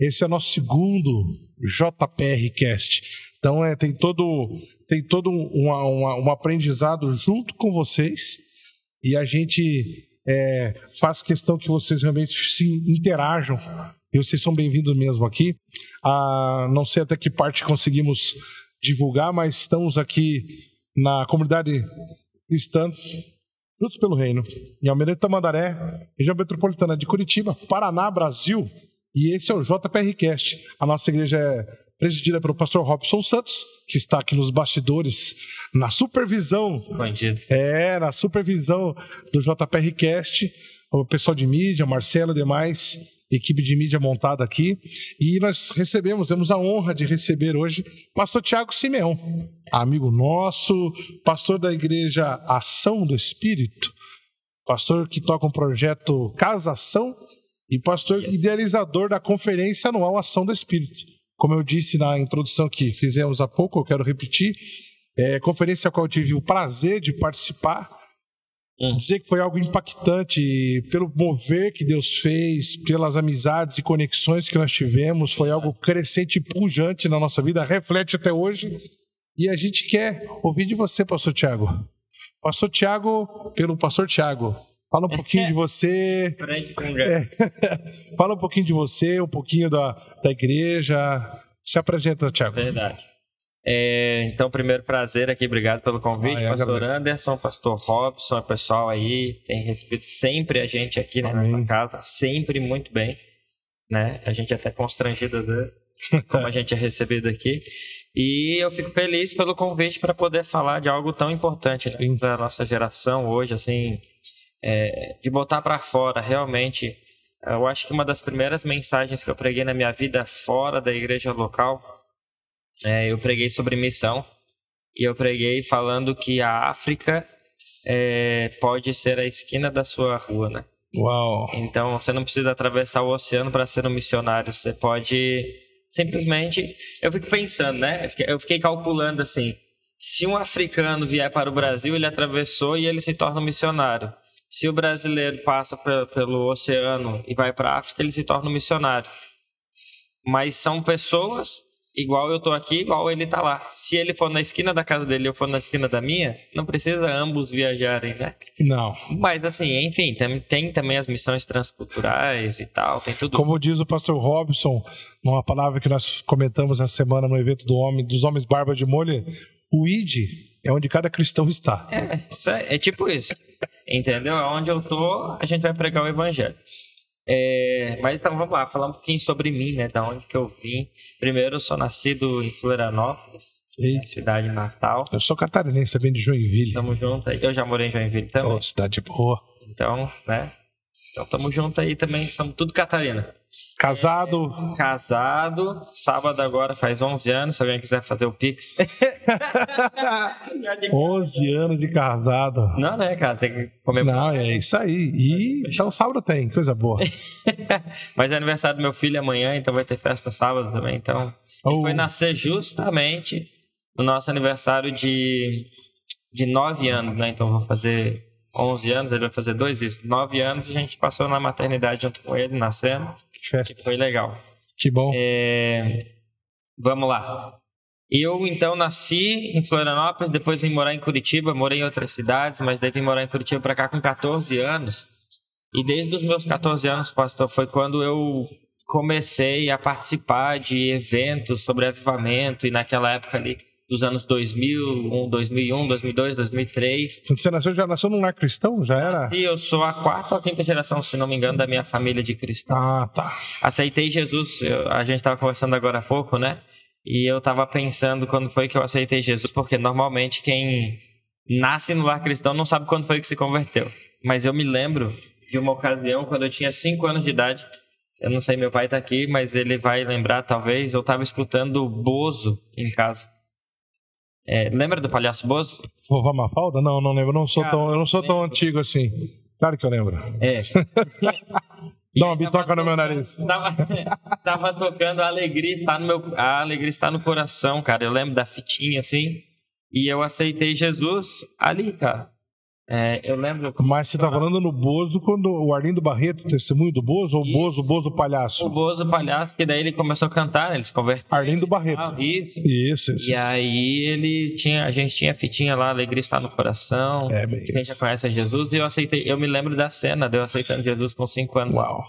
Esse é o nosso segundo JPR Cast. Então é, tem todo, tem todo um, um, um aprendizado junto com vocês e a gente é, faz questão que vocês realmente se interajam e vocês são bem-vindos mesmo aqui. Ah, não sei até que parte conseguimos divulgar, mas estamos aqui na comunidade cristã Frutos pelo Reino, em Almirante Tamandaré, região metropolitana de Curitiba, Paraná, Brasil. E esse é o JPRcast. A nossa igreja é presidida pelo pastor Robson Santos, que está aqui nos bastidores, na supervisão. Bandido. É, na supervisão do JPRcast, o pessoal de mídia, Marcelo e demais, equipe de mídia montada aqui. E nós recebemos, temos a honra de receber hoje pastor Tiago Simeão amigo nosso, pastor da igreja Ação do Espírito, pastor que toca um projeto Casação e pastor yes. idealizador da conferência anual Ação do Espírito. Como eu disse na introdução que fizemos há pouco, eu quero repetir, é conferência a qual eu tive o prazer de participar, hum. dizer que foi algo impactante pelo mover que Deus fez, pelas amizades e conexões que nós tivemos, foi algo crescente e pujante na nossa vida, reflete até hoje e a gente quer ouvir de você, pastor Tiago. Pastor Tiago, pelo pastor Tiago. Fala um pouquinho de você. É. Fala um pouquinho de você, um pouquinho da, da igreja. Se apresenta, Tiago. Verdade. É, então, primeiro prazer aqui, obrigado pelo convite, ah, pastor agradeço. Anderson, pastor Robson, pessoal aí, tem recebido sempre a gente aqui na nossa casa, sempre muito bem, né? A gente é até constrangido às vezes, como a gente é recebido aqui. E eu fico feliz pelo convite para poder falar de algo tão importante né, para a nossa geração hoje, assim, é, de botar para fora realmente. Eu acho que uma das primeiras mensagens que eu preguei na minha vida fora da igreja local, é, eu preguei sobre missão e eu preguei falando que a África é, pode ser a esquina da sua rua, né? Uau! Então você não precisa atravessar o oceano para ser um missionário, você pode simplesmente eu fico pensando, né? Eu fiquei, eu fiquei, calculando assim: se um africano vier para o Brasil, ele atravessou e ele se torna um missionário. Se o brasileiro passa pelo oceano e vai para a África, ele se torna um missionário. Mas são pessoas igual eu tô aqui, igual ele tá lá. Se ele for na esquina da casa dele e eu for na esquina da minha, não precisa ambos viajarem, né? Não. Mas assim, enfim, tem, tem também as missões transculturais e tal, tem tudo. Como diz o pastor Robson, numa palavra que nós comentamos essa semana no evento do homem, dos homens barba de molho, o ID é onde cada cristão está. É, é tipo isso. Entendeu? Onde eu tô, a gente vai pregar o evangelho. É, mas então vamos lá, falar um pouquinho sobre mim, né? Da onde que eu vim. Primeiro, eu sou nascido em Florianópolis, cidade natal. Eu sou catarinense, você vem de Joinville. Tamo junto aí. Eu já morei em Joinville também. Oh, cidade boa. Então, né? Então tamo junto aí também, somos tudo Catarina. Casado. É, casado. Sábado agora faz 11 anos, se alguém quiser fazer o Pix. 11 anos de casado. Não, né, cara? Tem que comer Não, é isso aí. E então sábado tem, coisa boa. Mas é aniversário do meu filho amanhã, então vai ter festa sábado também. Então, oh. foi nascer justamente no nosso aniversário de, de 9 anos, né? Então vou fazer 11 anos, ele vai fazer dois isso, 9 anos, a gente passou na maternidade junto com ele, nascendo. Festa. Foi legal. Que bom. É... Vamos lá. Eu, então, nasci em Florianópolis, depois vim morar em Curitiba, morei em outras cidades, mas daí vim morar em Curitiba para cá com 14 anos. E desde os meus 14 anos, pastor, foi quando eu comecei a participar de eventos sobre avivamento, e naquela época ali dos anos 2000, 2001, 2002, 2003. Você nasceu, já nasceu num lar cristão? Já era? Sim, eu sou a quarta ou a quinta geração, se não me engano, da minha família de cristão. Ah, tá. Aceitei Jesus, eu, a gente estava conversando agora há pouco, né? E eu estava pensando quando foi que eu aceitei Jesus, porque normalmente quem nasce no lar cristão não sabe quando foi que se converteu. Mas eu me lembro de uma ocasião, quando eu tinha 5 anos de idade, eu não sei, meu pai está aqui, mas ele vai lembrar talvez, eu estava escutando Bozo em casa. É, lembra do Palhaço Bozo? Vovó Mafalda? Não, não lembro. Não sou Cara, tão, eu não sou tão antigo assim. Claro que eu lembro. É. Dá uma bitoca no meu nariz. Tava, tava tocando a alegria está no meu, a alegria está no coração, cara. Eu lembro da fitinha assim. E eu aceitei Jesus ali, cara. É, eu lembro. Mas você tá falando no Bozo quando o Arlindo Barreto, testemunho do Bozo, ou o Bozo, Bozo Palhaço? O Bozo Palhaço, que daí ele começou a cantar, né? Ele se converteu. Arlindo Barreto. isso. Isso, isso. E aí ele tinha, a gente tinha a fitinha lá, Alegria está no coração. É, bem Quem já conhece Jesus, e eu aceitei, eu me lembro da cena de eu aceitando Jesus com 5 anos. Uau.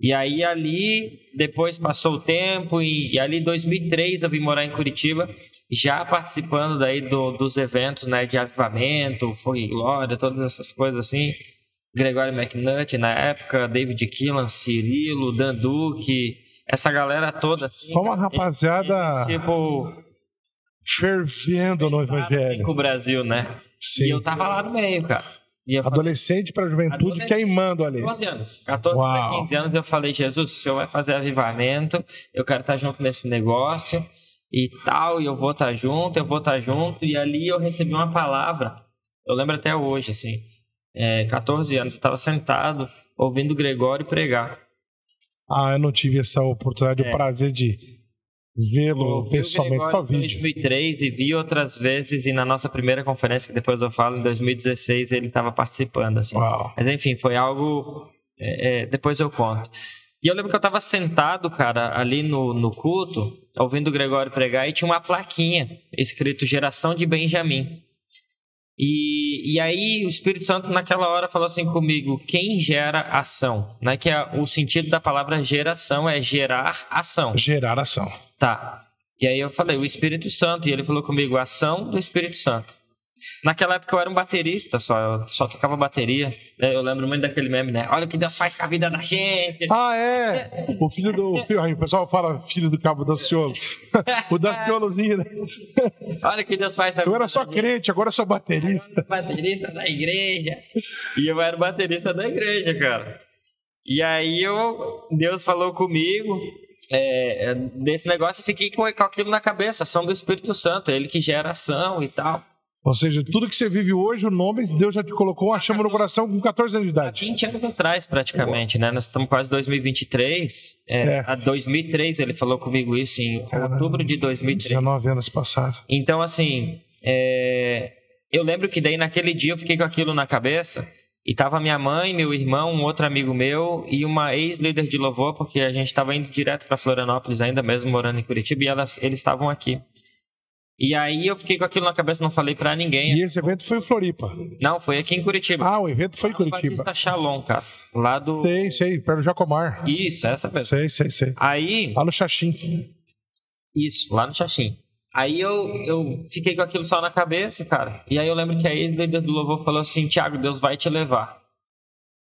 E aí ali, depois passou o tempo, e, e ali em 2003 eu vim morar em Curitiba já participando daí do, dos eventos né, de avivamento, Fogo e Glória, todas essas coisas assim. Gregório McNutt na época, David Killan, Cirilo, Dan Duque, essa galera toda. Assim, Só uma rapaziada. tipo. Fervendo no Evangelho. Com o Brasil, né? Sim. E eu tava lá no meio, cara. Adolescente para juventude adolescente, queimando ali. 14 anos. 14 para 15 anos eu falei, Jesus, o senhor vai fazer avivamento, eu quero estar junto nesse negócio e tal, e eu vou estar tá junto, eu vou estar tá junto. E ali eu recebi uma palavra, eu lembro até hoje, assim, é, 14 anos, eu estava sentado ouvindo o Gregório pregar. Ah, eu não tive essa oportunidade, é. o prazer de vê-lo pessoalmente só vídeo. Em 2003 e vi outras vezes, e na nossa primeira conferência, que depois eu falo, em 2016, ele estava participando, assim. Uau. Mas enfim, foi algo... É, é, depois eu conto. E eu lembro que eu estava sentado, cara, ali no, no culto, ouvindo o Gregório pregar, e tinha uma plaquinha escrito Geração de Benjamim. E, e aí o Espírito Santo naquela hora falou assim comigo, quem gera ação? Né? Que é, o sentido da palavra geração é gerar ação. Gerar ação. Tá. E aí eu falei, o Espírito Santo, e ele falou comigo, ação do Espírito Santo. Naquela época eu era um baterista só, eu só tocava bateria. Eu lembro muito daquele meme, né? Olha o que Deus faz com a vida da gente. Ah, é? O filho do. O pessoal fala filho do cabo Daciolo. o Daciolozinho, né? Olha o que Deus faz na eu vida. Eu era só crente, agora eu sou baterista. Eu baterista da igreja. E eu era baterista da igreja, cara. E aí eu, Deus falou comigo. É, desse negócio eu fiquei com, com aquilo na cabeça, ação do Espírito Santo, ele que gera ação e tal. Ou seja, tudo que você vive hoje, o nome, Deus já te colocou uma chama no coração com 14 anos de idade. 20 anos atrás, praticamente, né? Nós estamos quase em 2023. É, é. A 2003 ele falou comigo isso, em Caramba, outubro de 2003. 19 anos passados. Então, assim, é... eu lembro que daí naquele dia eu fiquei com aquilo na cabeça. E tava minha mãe, meu irmão, um outro amigo meu e uma ex-líder de louvor, porque a gente estava indo direto para Florianópolis ainda, mesmo morando em Curitiba, e elas, eles estavam aqui. E aí eu fiquei com aquilo na cabeça, não falei para ninguém. E esse evento foi em Floripa? Não, foi aqui em Curitiba. Ah, o evento foi em Curitiba. Batista Shalom, cara. Lá do... Sei, sei, perto do Jacomar. Isso, essa mesmo. Sei, sei, sei. Aí... Lá no Xaxim. Isso, lá no Xaxim. Aí eu, eu fiquei com aquilo só na cabeça, cara. E aí eu lembro que a ex-líder do louvor falou assim, Tiago, Deus vai te levar.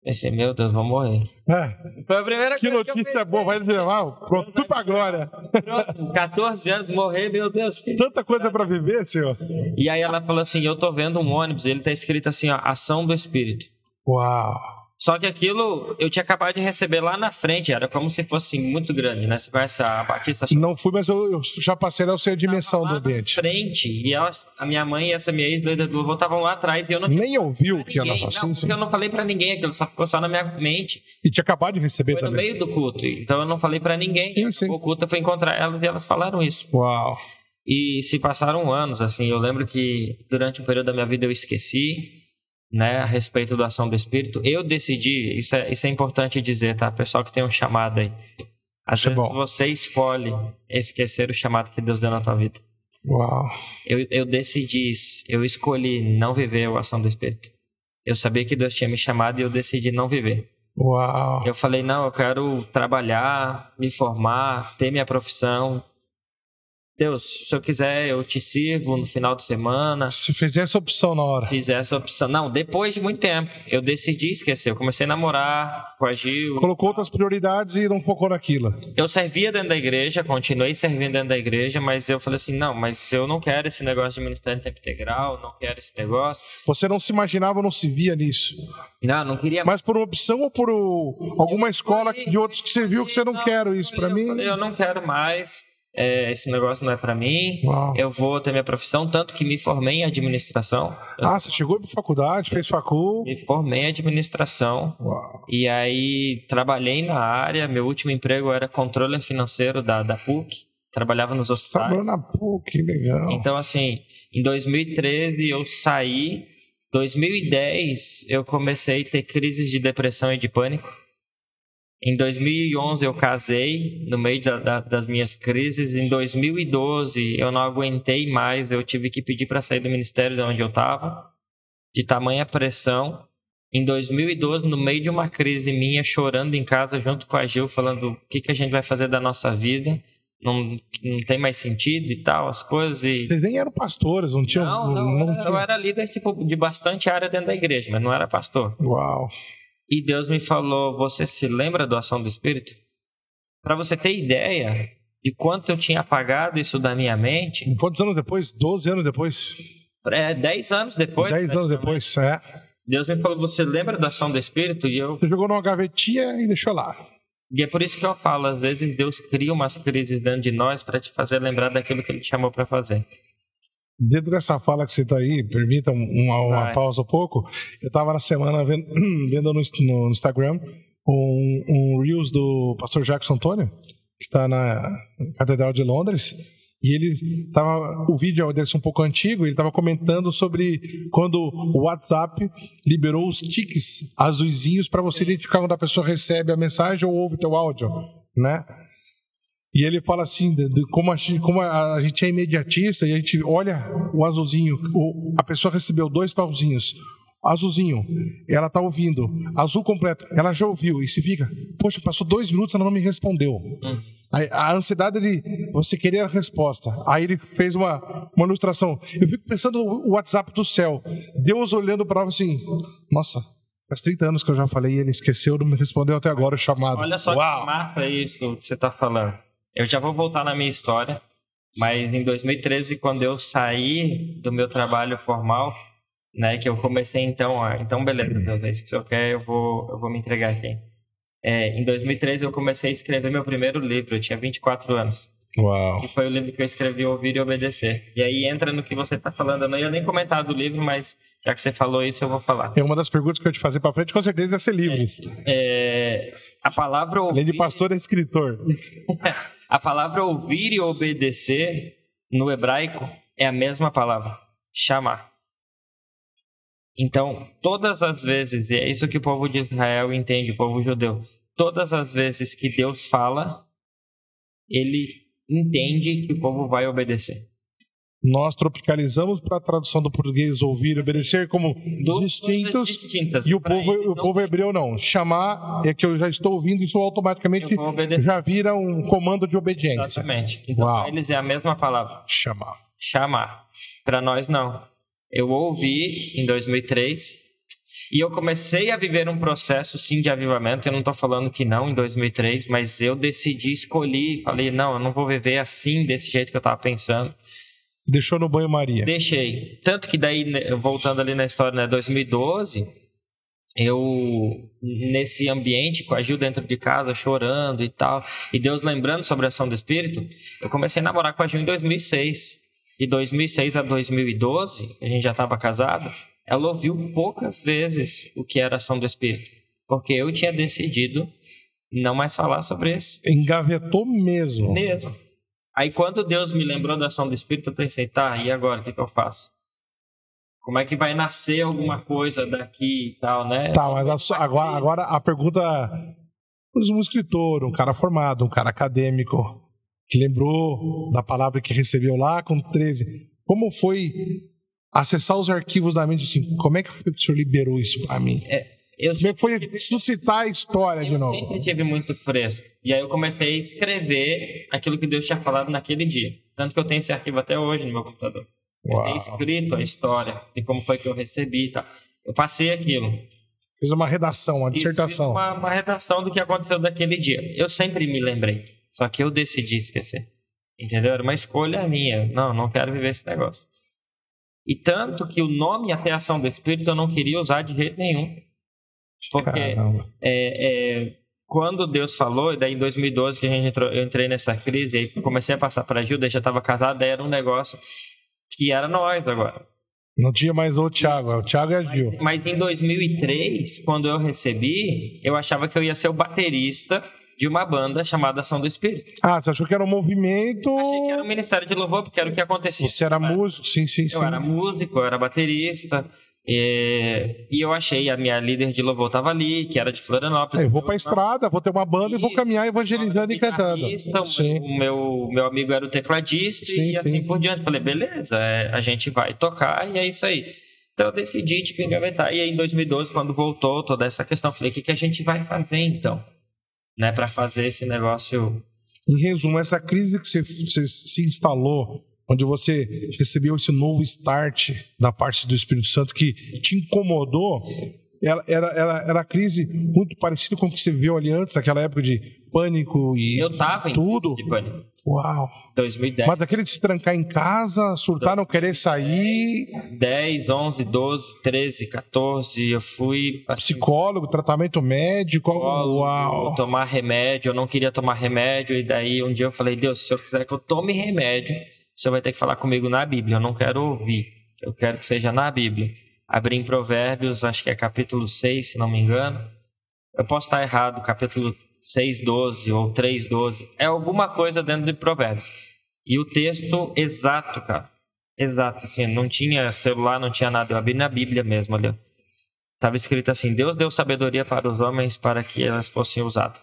Pensei, meu Deus, vou morrer. É. Foi a primeira que coisa notícia que boa, vai levar. Pronto, tudo pra glória. Pronto, 14 anos, morrer, meu Deus. Tanta coisa para viver, senhor. E aí ela falou assim: Eu tô vendo um ônibus, ele tá escrito assim, ó, ação do Espírito. Uau. Só que aquilo eu tinha acabado de receber lá na frente, era como se fosse muito grande, né? Você conhece a Batista? Não fui, mas eu, eu já passei lá, eu sei a dimensão do ambiente. Na frente, e elas, a minha mãe e essa minha ex-doida do avô estavam lá atrás e eu não Nem ouviu o que ela assim? Não, porque eu não falei para ninguém, aquilo só ficou só na minha mente. E tinha acabado de receber foi também. no meio do culto, então eu não falei para ninguém. Sim, sim. O culto foi encontrar elas e elas falaram isso. Uau. E se passaram anos, assim, eu lembro que durante um período da minha vida eu esqueci, né, a respeito da ação do Espírito, eu decidi, isso é, isso é importante dizer, tá? Pessoal que tem um chamado aí. Às isso é vezes é você escolhe esquecer o chamado que Deus deu na tua vida. Uau. Eu, eu decidi, eu escolhi não viver a ação do Espírito. Eu sabia que Deus tinha me chamado e eu decidi não viver. Uau. Eu falei, não, eu quero trabalhar, me formar, ter minha profissão, Deus, se eu quiser, eu te sirvo no final de semana. Se fizer essa opção na hora. Fizer essa opção. Não, depois de muito tempo. Eu decidi esquecer. Eu comecei a namorar com a Gil. Colocou outras prioridades e não focou naquilo. Eu servia dentro da igreja, continuei servindo dentro da igreja, mas eu falei assim: não, mas eu não quero esse negócio de ministério em tempo integral, não quero esse negócio. Você não se imaginava, não se via nisso? Não, não queria. Mas por opção ou por alguma escola falei, de outros que você viu que você não, não quer isso para mim? eu não quero mais é, esse negócio não é para mim, Uau. eu vou ter minha profissão, tanto que me formei em administração. Ah, você chegou para faculdade, fez facul? Me formei em administração. Uau. E aí trabalhei na área, meu último emprego era controle financeiro da, da PUC, trabalhava nos hospitais. Trabalhou na PUC, legal. Então assim, em 2013 eu saí 2010 eu comecei a ter crises de depressão e de pânico. Em 2011 eu casei no meio da, da, das minhas crises. Em 2012 eu não aguentei mais, eu tive que pedir para sair do ministério de onde eu estava, de tamanha pressão. Em 2012, no meio de uma crise minha, chorando em casa junto com a Gil, falando o que, que a gente vai fazer da nossa vida não, não tem mais sentido e tal, as coisas. E... Vocês nem eram pastores, não tinham. Não, não, não, não eu era líder tipo, de bastante área dentro da igreja, mas não era pastor. Uau. E Deus me falou: Você se lembra da ação do Espírito? Para você ter ideia de quanto eu tinha apagado isso da minha mente. Quantos anos depois? Doze anos depois? É, dez anos depois. Dez anos depois, é. Deus me falou: Você lembra da ação do Espírito? E eu. Você jogou numa gavetinha e deixou lá. E é por isso que eu falo, às vezes Deus cria umas crises dentro de nós para te fazer lembrar daquilo que Ele te chamou para fazer. Dentro dessa fala que você está aí, permita uma, uma pausa um pouco. Eu estava na semana vendo, vendo no, no, Instagram um, um Reels do pastor Jackson Antônio, que está na Catedral de Londres, e ele tava, o vídeo deve ser um pouco antigo, ele estava comentando sobre quando o WhatsApp liberou os tiques azuisinhos para você identificar quando a pessoa recebe a mensagem ou ouve o teu áudio, né? E ele fala assim, de, de como, a, como a, gente é imediatista e a gente olha o azulzinho, o, a pessoa recebeu dois pauzinhos, azulzinho, ela está ouvindo, azul completo, ela já ouviu e se fica, poxa, passou dois minutos, ela não me respondeu. Hum. A, a ansiedade de você querer a resposta. Aí ele fez uma, uma ilustração. Eu fico pensando no WhatsApp do céu. Deus olhando para assim, nossa, faz 30 anos que eu já falei e ele esqueceu, não me respondeu até agora o chamado. Olha só Uau. que massa isso que você está falando. Eu já vou voltar na minha história, mas em 2013, quando eu saí do meu trabalho formal, né, que eu comecei então, a, então beleza, Deus, é isso que o senhor quer, eu vou, eu vou me entregar aqui. É, em 2013 eu comecei a escrever meu primeiro livro, eu tinha 24 anos. Uau. E foi o livro que eu escrevi, Ouvir e Obedecer. E aí entra no que você está falando. Eu não ia nem comentar do livro, mas já que você falou isso, eu vou falar. É uma das perguntas que eu te fazer para frente, com certeza, é ser livros. É, é, a palavra ouvir... Além de pastor, é escritor. a palavra ouvir e obedecer, no hebraico, é a mesma palavra, chamar. Então, todas as vezes, e é isso que o povo de Israel entende, o povo judeu, todas as vezes que Deus fala, ele entende que o povo vai obedecer. Nós tropicalizamos para a tradução do português ouvir e obedecer como distintos, distintas. E o povo, o povo hebreu não. Chamar é que eu já estou ouvindo, isso automaticamente já vira um comando de obediência. Exatamente. Então, para eles é a mesma palavra. Chamar. Chamar. Para nós, não eu ouvi em 2003 e eu comecei a viver um processo sim de avivamento. Eu não estou falando que não em 2003, mas eu decidi, escolhi, falei não, eu não vou viver assim desse jeito que eu estava pensando. Deixou no banho-maria? Deixei. Tanto que daí, né, voltando ali na história, né, 2012, eu nesse ambiente com a Gil dentro de casa chorando e tal, e Deus lembrando sobre a ação do Espírito, eu comecei a namorar com a Gil em 2006 de 2006 a 2012, a gente já estava casado, ela ouviu poucas vezes o que era ação do Espírito, porque eu tinha decidido não mais falar sobre isso. Engavetou mesmo. Mesmo. Aí quando Deus me lembrou da ação do Espírito, eu pensei, tá, e agora, o que, que eu faço? Como é que vai nascer alguma coisa daqui e tal, né? Tá, mas a, agora, agora a pergunta... Um escritor, um cara formado, um cara acadêmico, que lembrou da palavra que recebeu lá com 13. Como foi acessar os arquivos da mente assim? Como é que foi que o senhor liberou isso para mim? É, eu que foi suscitar a história de novo? Eu sempre tive muito fresco. E aí eu comecei a escrever aquilo que Deus tinha falado naquele dia. Tanto que eu tenho esse arquivo até hoje no meu computador. Uau. Eu tenho escrito a história de como foi que eu recebi e tal. Eu passei aquilo. Fiz uma redação, uma dissertação. Isso, uma, uma redação do que aconteceu daquele dia. Eu sempre me lembrei. Só que eu decidi esquecer. Entendeu? Era uma escolha minha. Não, não quero viver esse negócio. E tanto que o nome e a reação do Espírito eu não queria usar de jeito nenhum. Porque é, é, quando Deus falou, e daí em 2012 que a gente entrou, eu entrei nessa crise, aí comecei a passar para Gilda, já estava casado, daí era um negócio que era nós agora. Não tinha mais o Thiago, o Thiago e a Gil. Mas, mas em 2003, quando eu recebi, eu achava que eu ia ser o baterista de uma banda chamada Ação do Espírito. Ah, você achou que era um movimento. Achei que era um ministério de louvor, porque era o que acontecia. Você era músico, sim, sim, sim. Eu era músico, eu era baterista, E, e, eu achei a minha líder de louvor estava ali, que era de Florianópolis. eu vou para a estrada, vou ter uma banda e, e vou caminhar evangelizando e cantando. O meu, meu amigo era o tecladista sim, e assim sim. por diante. Falei, beleza, é, a gente vai tocar e é isso aí. Então eu decidi tipo, engavetar. E aí em 2012, quando voltou toda essa questão, falei, o que, que a gente vai fazer então? Né, para fazer esse negócio. Em resumo, essa crise que você, você se instalou onde você recebeu esse novo start da parte do Espírito Santo que te incomodou, era, era, era, era a crise muito parecida com o que você viveu ali antes, naquela época de pânico e Eu tava em tudo. de pânico. Uau! 2010. Mas aquele de se trancar em casa, surtar, não querer sair. 10, 11, 12, 13, 14, eu fui. Assim, psicólogo, tratamento médico. Uau! Tomar remédio, eu não queria tomar remédio, e daí um dia eu falei, Deus, se eu quiser que eu tome remédio, você vai ter que falar comigo na Bíblia. Eu não quero ouvir. Eu quero que seja na Bíblia. Abri em Provérbios, acho que é capítulo 6, se não me engano. Eu posso estar errado, capítulo 6, 12 ou 3, 12. É alguma coisa dentro de Provérbios. E o texto exato, cara. Exato, assim, não tinha celular, não tinha nada. Eu abri na Bíblia mesmo ali. Estava escrito assim: Deus deu sabedoria para os homens para que elas fossem usadas.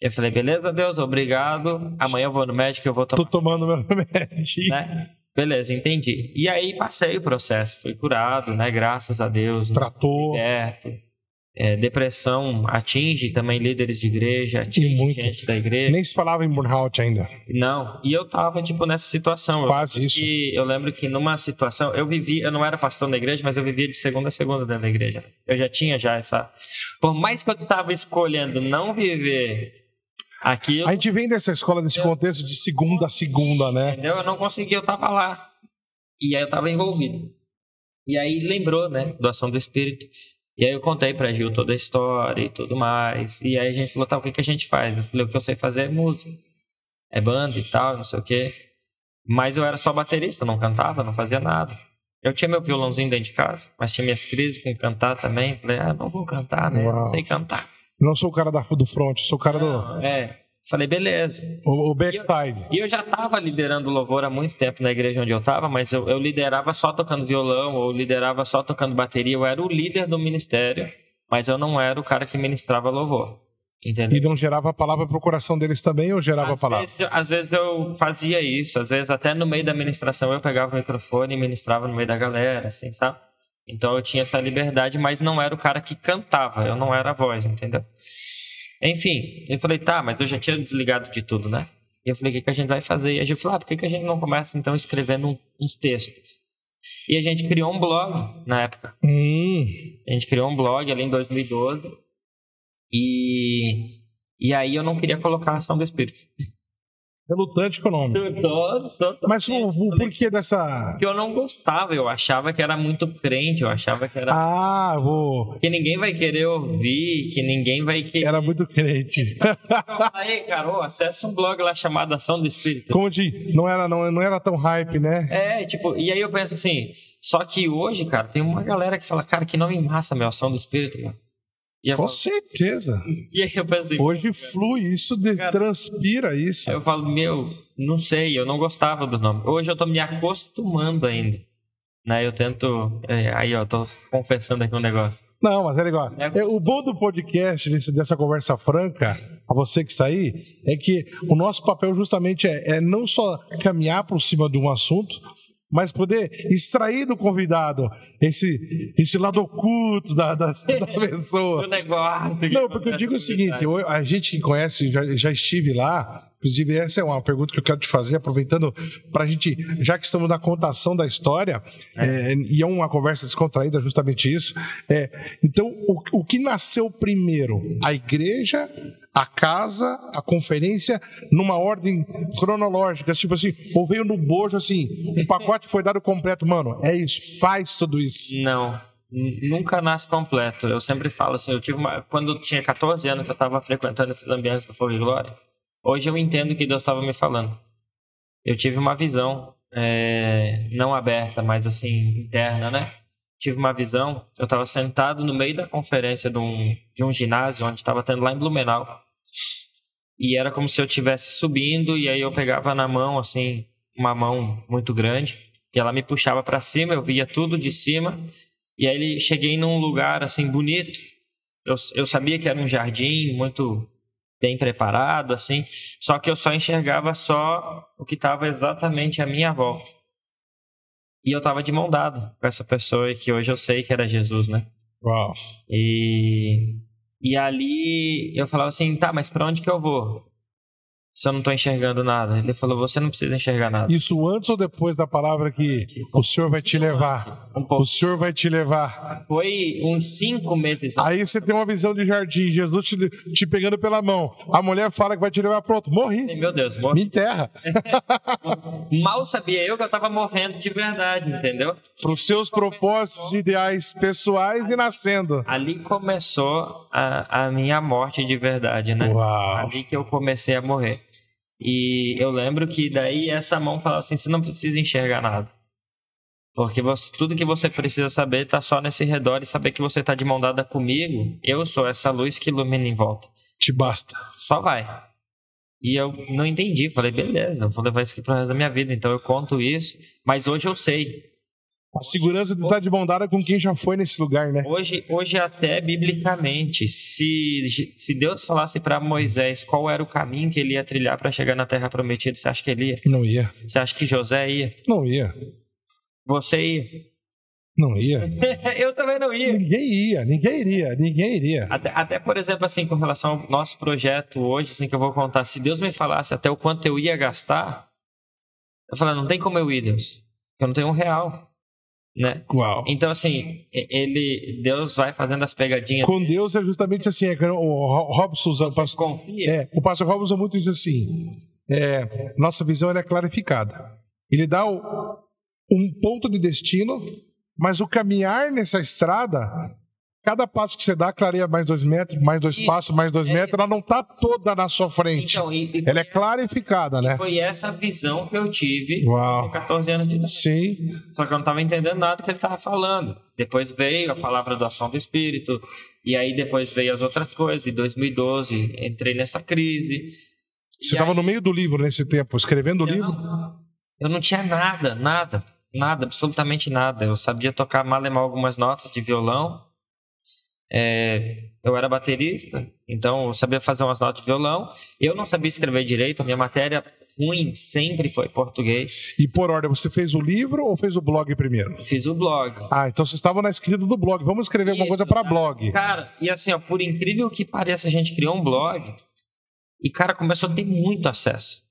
Eu falei, beleza, Deus, obrigado. Amanhã eu vou no médico, eu vou tomar. Tô tomando meu remédio. Né? Beleza, entendi. E aí passei o processo, fui curado, né? Graças a Deus. Tratou. Certo. É, depressão atinge também líderes de igreja, atinge muito. gente da igreja. Nem se falava em burnout ainda. Não, e eu tava, tipo, nessa situação. Quase eu, isso. E eu lembro que numa situação, eu vivi, eu não era pastor da igreja, mas eu vivia de segunda a segunda dentro da igreja. Eu já tinha já essa... Por mais que eu tava escolhendo não viver Aqui A gente vem dessa escola, desse eu... contexto de segunda a segunda, né? Entendeu? Eu não consegui, eu tava lá. E aí eu tava envolvido. E aí lembrou, né, do ação do Espírito. E aí eu contei pra Gil toda a história e tudo mais. E aí a gente falou, tá, o que, que a gente faz? Eu falei, o que eu sei fazer é música. É banda e tal, não sei o quê. Mas eu era só baterista, não cantava, não fazia nada. Eu tinha meu violãozinho dentro de casa, mas tinha minhas crises com cantar também. Falei, ah, não vou cantar, né? Uau. Não sei cantar. Não sou o cara da, do front, sou o cara não, do. É. Falei, beleza. O, o backside. E eu, eu já estava liderando louvor há muito tempo na igreja onde eu estava, mas eu, eu, liderava só tocando violão, ou liderava só tocando bateria. Eu era o líder do ministério, mas eu não era o cara que ministrava louvor. Entendeu? E não gerava a palavra para o coração deles também, ou gerava às a palavra? Vezes, às vezes eu fazia isso, às vezes até no meio da ministração eu pegava o microfone e ministrava no meio da galera, assim, sabe? Então eu tinha essa liberdade, mas não era o cara que cantava, eu não era a voz, entendeu? Enfim, eu falei, tá, mas eu já tinha desligado de tudo, né? E eu falei, o que, que a gente vai fazer? E a gente falou, ah, por que, que a gente não começa então escrevendo uns textos? E a gente criou um blog na época. Hum. A gente criou um blog ali em 2012. E, e aí eu não queria colocar a ação do Espírito. Relutante com o nome. Tô, tô, tô, Mas o, o porquê dessa. Que eu não gostava, eu achava que era muito crente, eu achava que era. Ah, vou. Que ninguém vai querer ouvir, que ninguém vai querer. Era muito crente. Aí, cara, acessa um blog lá chamado Ação do Espírito. Como de. Não era, não, não era tão hype, né? É, tipo, e aí eu penso assim. Só que hoje, cara, tem uma galera que fala, cara, que nome massa, meu, Ação do Espírito, mano. Com falo, certeza. E aí eu pensei, Hoje flui isso, de, cara, transpira isso. Aí eu falo, meu, não sei, eu não gostava do nome. Hoje eu tô me acostumando ainda. Né, eu tento. É, aí, ó, tô confessando aqui um negócio. Não, mas é legal. É, o bom do podcast, desse, dessa conversa franca, a você que está aí, é que o nosso papel justamente é, é não só caminhar por cima de um assunto, mas poder extrair do convidado esse, esse lado oculto da, da, da pessoa. o negócio. Não, porque eu digo o seguinte: a gente que conhece, já, já estive lá, Inclusive, essa é uma pergunta que eu quero te fazer, aproveitando para a gente, já que estamos na contação da história, é. É, e é uma conversa descontraída, justamente isso. É, então, o, o que nasceu primeiro? A igreja, a casa, a conferência, numa ordem cronológica, tipo assim, ou veio no bojo assim, o pacote foi dado completo, mano, é isso, faz tudo isso. Não. Nunca nasce completo. Eu sempre falo assim, eu tive uma, quando eu tinha 14 anos que eu estava frequentando esses ambientes do Fogo e Glória, Hoje eu entendo o que Deus estava me falando. Eu tive uma visão, é, não aberta, mas assim, interna, né? Tive uma visão, eu estava sentado no meio da conferência de um, de um ginásio, onde estava tendo lá em Blumenau. E era como se eu estivesse subindo, e aí eu pegava na mão, assim, uma mão muito grande, e ela me puxava para cima, eu via tudo de cima, E aí cheguei num lugar assim bonito. Eu, eu sabia que era um jardim muito bem preparado, assim. Só que eu só enxergava só o que estava exatamente à minha volta. E eu estava de mão dada com essa pessoa que hoje eu sei que era Jesus, né? Uau. E, e ali eu falava assim, tá, mas para onde que eu vou? Se eu não estou enxergando nada? Ele falou: você não precisa enxergar nada. Isso antes ou depois da palavra que o Senhor vai te levar? Um o Senhor vai te levar. Foi uns cinco meses. Aí você tem uma visão de jardim, Jesus te, te pegando pela mão. A mulher fala que vai te levar pronto. Morri. Meu Deus, morri. Me enterra. Mal sabia eu que eu estava morrendo de verdade, entendeu? Para os seus propósitos ideais pessoais e nascendo. Ali começou a, a minha morte de verdade, né? Uau. Ali que eu comecei a morrer. E eu lembro que daí essa mão falava assim: você não precisa enxergar nada. Porque você, tudo que você precisa saber está só nesse redor e saber que você está de mão dada comigo. Eu sou essa luz que ilumina em volta. Te basta. Só vai. E eu não entendi. Falei, beleza, vou levar isso aqui pro resto da minha vida. Então eu conto isso. Mas hoje eu sei. A segurança de estar de bom dada com quem já foi nesse lugar, né? Hoje, hoje até biblicamente, se, se Deus falasse para Moisés qual era o caminho que ele ia trilhar para chegar na Terra Prometida, você acha que ele ia? Não ia. Você acha que José ia? Não ia. Você ia? Não ia. Eu também não ia. Ninguém ia, ninguém iria, ninguém iria. Até, até, por exemplo, assim, com relação ao nosso projeto hoje, assim, que eu vou contar, se Deus me falasse até o quanto eu ia gastar, eu falei, não tem como eu ir, Deus. Eu não tenho um real né? Uau. Então, assim, ele, Deus vai fazendo as pegadinhas. Com Deus é justamente assim, é, o Robson usa, o pastor, confia? É, o pastor Robson muito isso assim, é, nossa visão é clarificada. Ele dá o, um ponto de destino, mas o caminhar nessa estrada Cada passo que você dá, clareia mais dois metros, mais dois e, passos, mais dois é, metros, ela não está toda na sua frente. Então, e, ela é clarificada, né? Foi essa visão que eu tive Uau. com 14 anos de idade. Sim. Só que eu não estava entendendo nada do que ele estava falando. Depois veio a palavra do ação do Espírito, e aí depois veio as outras coisas. Em 2012, entrei nessa crise. Você estava no meio do livro nesse tempo, escrevendo o livro? Não, eu não tinha nada, nada, nada, absolutamente nada. Eu sabia tocar mal e mal algumas notas de violão é, eu era baterista, então eu sabia fazer umas notas de violão. Eu não sabia escrever direito, a minha matéria ruim sempre foi português. E por ordem, você fez o livro ou fez o blog primeiro? Fiz o blog. Ah, então você estava na escrita do blog. Vamos escrever Isso, alguma coisa para blog. Cara, e assim, ó, por incrível que pareça, a gente criou um blog e, cara, começou a ter muito acesso.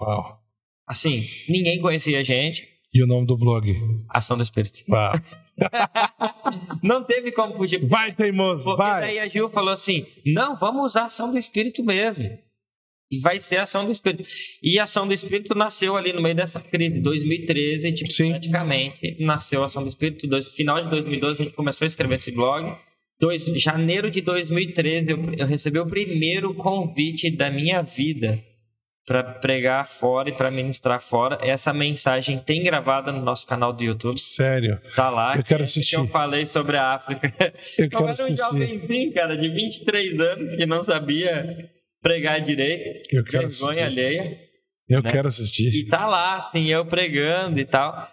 Uau. Assim, ninguém conhecia a gente. E o nome do blog? Ação do Espírito. Uau. não teve como fugir. Vai, teimoso, porque vai. daí a Gil falou assim: não, vamos usar a ação do Espírito mesmo. E vai ser a ação do Espírito. E a ação do Espírito nasceu ali no meio dessa crise, 2013, tipo, Sim. praticamente nasceu a ação do Espírito. Dois, final de 2012 a gente começou a escrever esse blog. Dois, janeiro de 2013 eu, eu recebi o primeiro convite da minha vida para pregar fora e para ministrar fora. Essa mensagem tem gravada no nosso canal do YouTube. Sério? Tá lá. Eu quero assistir. Que eu falei sobre a África. Eu quero assistir. Eu era um jovenzinho, cara, de 23 anos que não sabia pregar direito. Eu quero vergonha assistir. alheia. Eu né? quero assistir. E tá lá, assim, eu pregando e tal.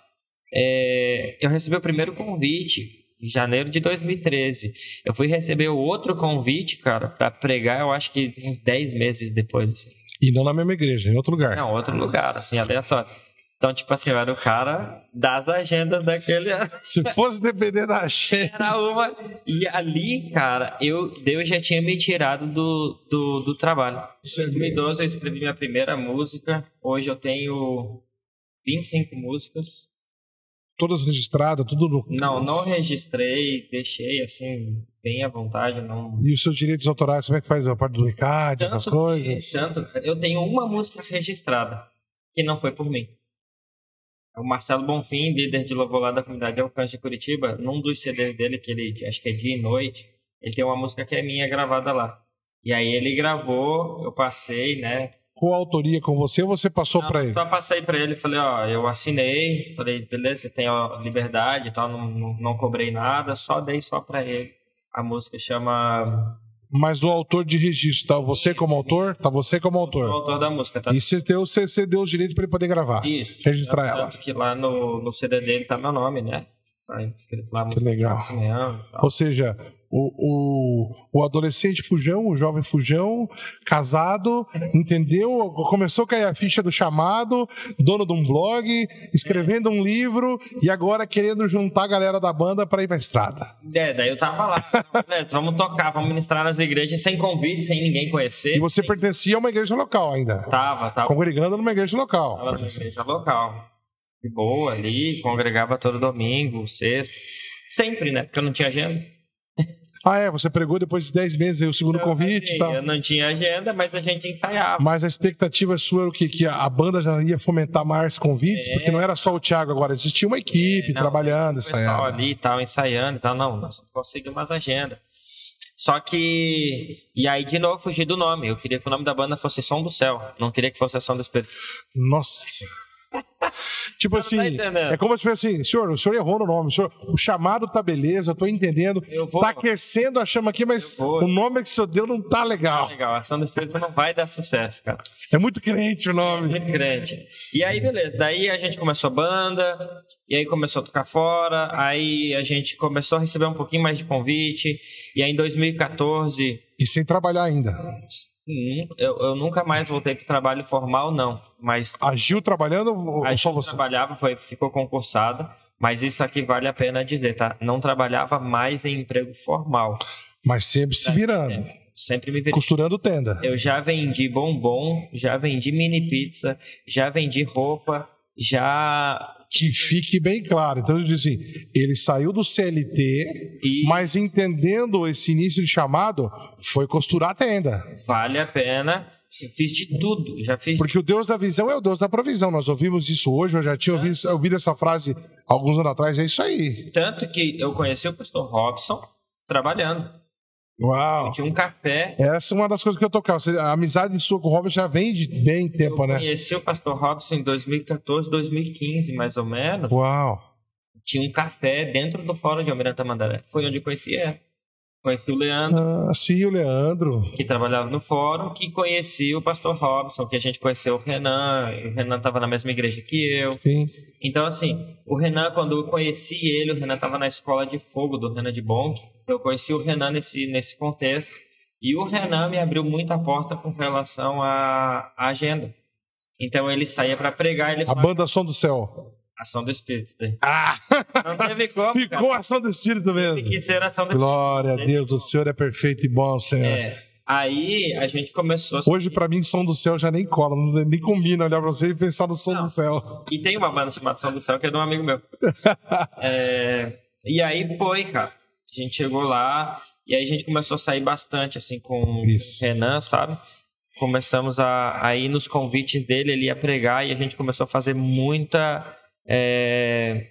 É, eu recebi o primeiro convite em janeiro de 2013. Eu fui receber o outro convite, cara, para pregar, eu acho que uns 10 meses depois. Assim. E não na mesma igreja, em outro lugar. Não, outro lugar, assim, aleatório. Então, tipo assim, eu era o cara das agendas daquele. Se fosse depender da agenda. Era uma. E ali, cara, eu, Deus já tinha me tirado do, do, do trabalho. Em 2012 eu escrevi minha primeira música. Hoje eu tenho 25 músicas. Todas registradas, tudo no. Não, não registrei, deixei assim, bem à vontade. Não... E os seus direitos autorais, como é que faz a parte do recado, essas coisas? tanto, eu tenho uma música registrada, que não foi por mim. É o Marcelo Bonfim, líder de louvor lá da comunidade Alcance de Curitiba, num dos CDs dele, que ele acho que é dia e noite, ele tem uma música que é minha gravada lá. E aí ele gravou, eu passei, né? autoria com você ou você passou para ele? Só passei para ele, falei, ó, eu assinei, falei, beleza, você tem a liberdade e tal, não, não, não cobrei nada, só dei só para ele. A música chama. Mas o autor de registro, tá você como autor? Tá você como autor? o autor da música, tá? E você deu, você, deu os direitos para ele poder gravar? Isso. Registrar ela. Tanto que lá no, no CD dele tá meu nome, né? Tá escrito lá. Que legal. Ou seja, o, o, o adolescente fujão, o jovem fujão, casado, entendeu? Começou a cair a ficha do chamado, dono de um blog, escrevendo um livro e agora querendo juntar a galera da banda para ir pra estrada. É, daí eu tava lá. vamos tocar, vamos ministrar nas igrejas sem convite, sem ninguém conhecer. E você sem... pertencia a uma igreja local ainda? Tava, tava. Congregando numa igreja local. Tava numa igreja local. De boa ali, congregava todo domingo, sexta. Sempre, né? Porque eu não tinha agenda. Ah, é, você pregou depois de 10 meses aí, o segundo eu, convite e tal. Eu não tinha agenda, mas a gente ensaiava. Mas a expectativa sua era o quê? Que a banda já ia fomentar mais convites? É. Porque não era só o Thiago agora, existia uma equipe é, não, trabalhando, ensaiando. ali e tal, ensaiando e tal. Não, nós conseguimos mais agenda. Só que. E aí, de novo, fugi do nome. Eu queria que o nome da banda fosse Som do Céu. Não queria que fosse Ação do Espírito. Nossa tipo assim, tá é como se fosse assim, senhor, o senhor errou no nome, o, senhor, o chamado tá beleza, eu tô entendendo, eu vou, tá aquecendo a chama aqui, mas o nome que o senhor deu não tá legal. Tá legal, a ação do Espírito não vai dar sucesso, cara. É muito crente o nome. É muito crente. E aí, beleza, daí a gente começou a banda, e aí começou a tocar fora, aí a gente começou a receber um pouquinho mais de convite, e aí em 2014... E sem trabalhar ainda. Eu, eu nunca mais voltei para trabalho formal, não. Mas agiu trabalhando ou a só você? trabalhava, foi, ficou concursada, mas isso aqui vale a pena dizer, tá? Não trabalhava mais em emprego formal. Mas sempre se virando. Sempre, sempre me virando. Costurando tenda. Eu já vendi bombom, já vendi mini pizza, já vendi roupa, já que fique bem claro. Então, eu disse assim, ele saiu do CLT, e... mas entendendo esse início de chamado, foi costurar a tenda. Vale a pena. Fiz de tudo, já fiz. Porque o Deus da visão é o Deus da provisão. Nós ouvimos isso hoje, eu já tinha ouvido, ouvido essa frase alguns anos atrás, é isso aí. Tanto que eu conheci o pastor Robson trabalhando. Uau! tinha um café. Essa é uma das coisas que eu tocava. A amizade sua com o Robson já vem de bem tempo, eu né? Eu conheci o pastor Robson em 2014, 2015, mais ou menos. Uau! Tinha um café dentro do fórum de Almiranta Mandaré. Foi onde eu conheci ela. Conheci o Leandro. Ah, sim, o Leandro. Que trabalhava no fórum, que conhecia o pastor Robson, que a gente conheceu o Renan. O Renan estava na mesma igreja que eu. Sim. Então, assim, o Renan, quando eu conheci ele, o Renan estava na escola de fogo do Renan de Bonk. Eu conheci o Renan nesse, nesse contexto. E o Renan me abriu muita porta com relação à, à agenda. Então ele saía para pregar. Ele a banda Som do Céu. Ação do Espírito. Né? Ah! Não teve como. Ficou cara. ação do Espírito mesmo. Tem que ser ação do Glória Espírito. Glória a Deus, o Senhor é perfeito e bom, Senhor. É. Aí a gente começou a. Hoje, para mim, som do céu já nem cola, nem combina olhar pra você e pensar no som não. do céu. E tem uma banda chamada Som do Céu que é de um amigo meu. é... E aí foi, cara. A gente chegou lá e aí a gente começou a sair bastante, assim, com Isso. o Renan, sabe? Começamos a, a ir nos convites dele, ele ia pregar e a gente começou a fazer muita é,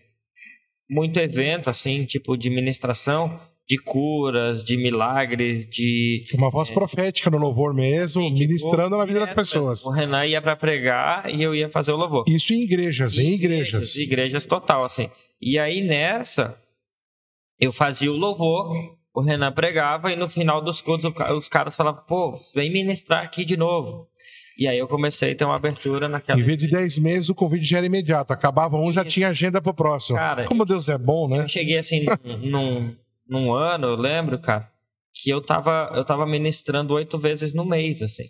muito evento, assim, tipo de ministração, de curas, de milagres, de. Uma voz é, profética no louvor mesmo, tipo, ministrando na vida das pessoas. O Renan ia para pregar e eu ia fazer o louvor. Isso em igrejas, em, em igrejas. igrejas. Igrejas total, assim. E aí nessa, eu fazia o louvor, o Renan pregava e no final dos cultos os caras falavam, pô, vem ministrar aqui de novo. E aí eu comecei a ter uma abertura naquela. Em vez de 10 meses, o convite já era imediato. Acabava um, já tinha agenda pro próximo. Cara, Como Deus é bom, né? Eu cheguei assim num, num ano, eu lembro, cara, que eu tava, eu tava ministrando oito vezes no mês, assim.